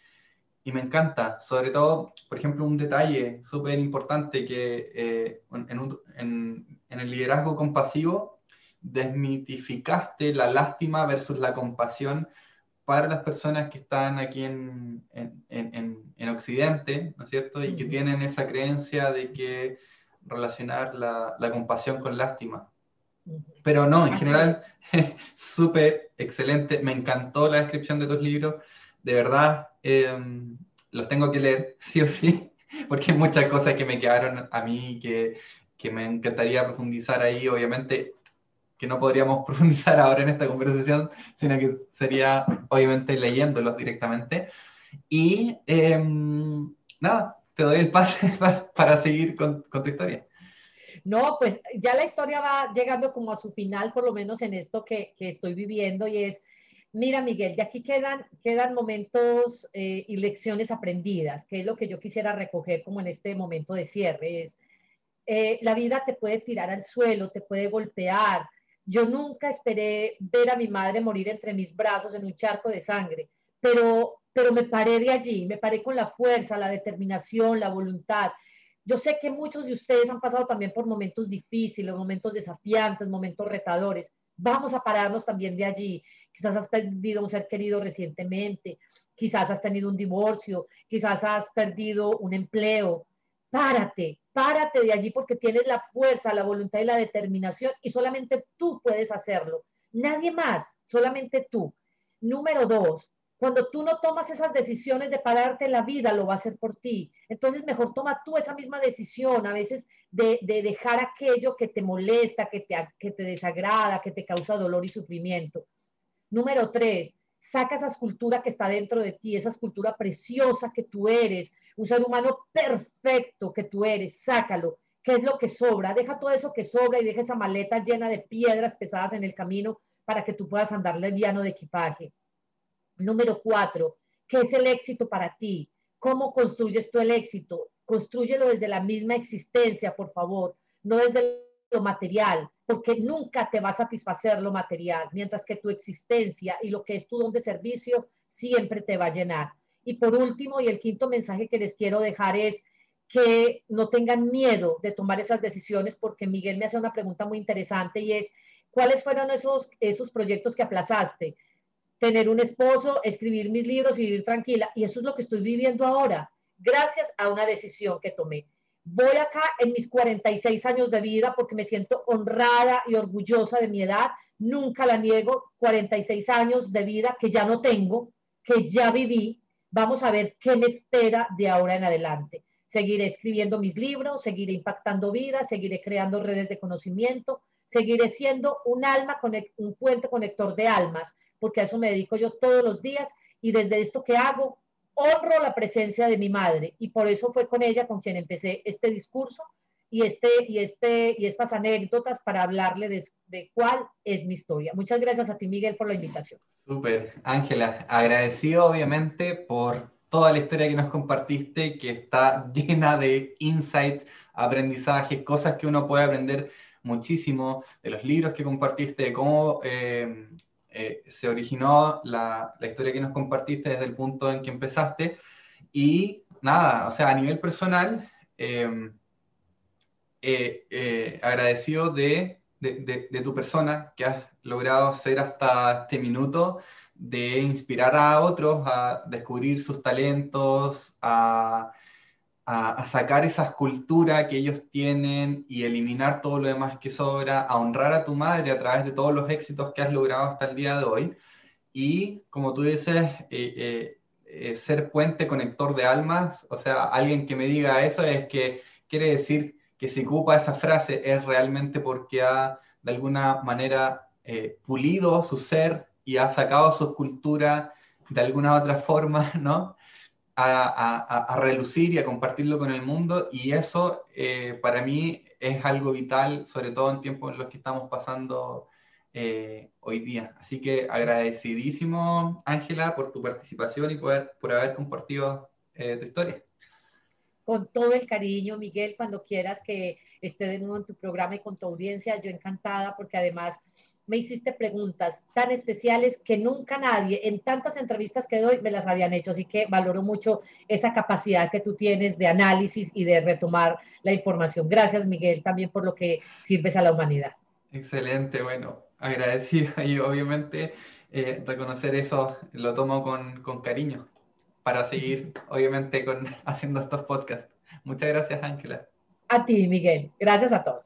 y me encanta, sobre todo, por ejemplo, un detalle súper importante que eh, en, en, el liderazgo compasivo desmitificaste la lástima versus la compasión para las personas que están aquí en, en Occidente, ¿no es cierto? Y que tienen esa creencia de que relacionar la, la compasión con lástima. Pero no, en general, *laughs* súper excelente. Me encantó la descripción de tus libros. De verdad, em, los tengo que leer, *laughs* sí o sí, porque hay muchas cosas que me quedaron a mí que, que me encantaría profundizar ahí. Obviamente, que no podríamos *laughs* profundizar ahora en esta conversación, sino que sería, obviamente, leyéndolos directamente. Y em, nada, te doy el pase *laughs* para, seguir con, con tu historia. No, pues ya la historia va llegando como a su final, por lo menos en esto que, que estoy viviendo, y es, mira Miguel, de aquí quedan, quedan momentos eh, y lecciones aprendidas, que es lo que yo quisiera recoger como en este momento de cierre, es, eh, la vida te puede tirar al suelo, te puede golpear. Yo nunca esperé ver a mi madre morir entre mis brazos en un charco de sangre, pero, pero me paré de allí, me paré con la fuerza, la determinación, la voluntad yo sé que muchos de ustedes han pasado también por momentos difíciles, momentos desafiantes, momentos retadores. Vamos a pararnos también de allí. Quizás has perdido un ser querido recientemente, quizás has tenido un divorcio, quizás has perdido un empleo. Párate, párate de allí porque tienes la fuerza, la voluntad y la determinación y solamente tú puedes hacerlo. Nadie más, solamente tú. Número dos, cuando tú no tomas esas decisiones de pararte, la vida lo va a hacer por ti. Entonces, mejor toma tú esa misma decisión, a veces de, dejar aquello que te molesta, que te, que te desagrada, que te causa dolor y sufrimiento. Número tres, saca esa escultura que está dentro de ti, esa escultura preciosa que tú eres, un ser humano perfecto que tú eres, sácalo. ¿Qué es lo que sobra? Deja todo eso que sobra y deja esa maleta llena de piedras pesadas en el camino para que tú puedas andar liviano de equipaje. Número cuatro, ¿qué es el éxito para ti? ¿Cómo construyes tú el éxito? Construyelo desde la misma existencia, por favor, no desde lo material, porque nunca te va a satisfacer lo material, mientras que tu existencia y lo que es tu don de servicio siempre te va a llenar. Y por último, y el quinto mensaje que les quiero dejar es que no tengan miedo de tomar esas decisiones, porque Miguel me hace una pregunta muy interesante y es, ¿cuáles fueron esos, esos proyectos que aplazaste? Tener un esposo, escribir mis libros y vivir tranquila. Y eso es lo que estoy viviendo ahora, gracias a una decisión que tomé. Voy acá en mis 46 años de vida porque me siento honrada y orgullosa de mi edad. Nunca la niego, 46 años de vida que ya no tengo, que ya viví. Vamos a ver qué me espera de ahora en adelante. Seguiré escribiendo mis libros, seguiré impactando vidas, seguiré creando redes de conocimiento, seguiré siendo un alma, un puente conector de almas porque a eso me dedico yo todos los días y desde esto que hago, honro la presencia de mi madre y por eso fue con ella con quien empecé este discurso y, este, y, este, y estas anécdotas para hablarle de, de cuál es mi historia. Muchas gracias a ti, Miguel, por la invitación. Súper, Ángela, agradecido obviamente por toda la historia que nos compartiste, que está llena de insights, aprendizajes, cosas que uno puede aprender muchísimo, de los libros que compartiste, de cómo eh, eh, se originó la, la, historia que nos compartiste desde el punto en que empezaste. Y nada, o sea, a nivel personal, em, eh, eh, agradecido de, de, de, tu persona que has logrado ser hasta este minuto, de inspirar a otros a descubrir sus talentos, a a, sacar esa escultura que ellos tienen y eliminar todo lo demás que sobra, a honrar a tu madre a través de todos los éxitos que has logrado hasta el día de hoy. Y como tú dices, eh, eh, eh, ser puente conector de almas, o sea, alguien que me diga eso es que quiere decir que si ocupa esa frase es realmente porque ha de alguna manera pulido su ser y ha sacado su escultura de alguna otra forma, *laughs* ¿no? A, relucir y a compartirlo con el mundo y eso eh, para mí es algo vital, sobre todo en tiempos en los que estamos pasando eh, hoy día. Así que agradecidísimo, Ángela, por tu participación y por, por haber compartido eh, tu historia. Con todo el cariño, Miguel, cuando quieras que esté de nuevo en tu programa y con tu audiencia, yo encantada porque además me hiciste preguntas tan especiales que nunca nadie en tantas entrevistas que doy me las habían hecho, así que valoro mucho esa capacidad que tú tienes de análisis y de retomar la información. Gracias, Miguel, también por lo que sirves a la humanidad. Excelente, bueno, agradecido *laughs* y obviamente eh, reconocer eso lo tomo con, con cariño para seguir, obviamente, con, *laughs* haciendo estos podcasts. Muchas gracias, Ángela. A ti, Miguel. Gracias a todos.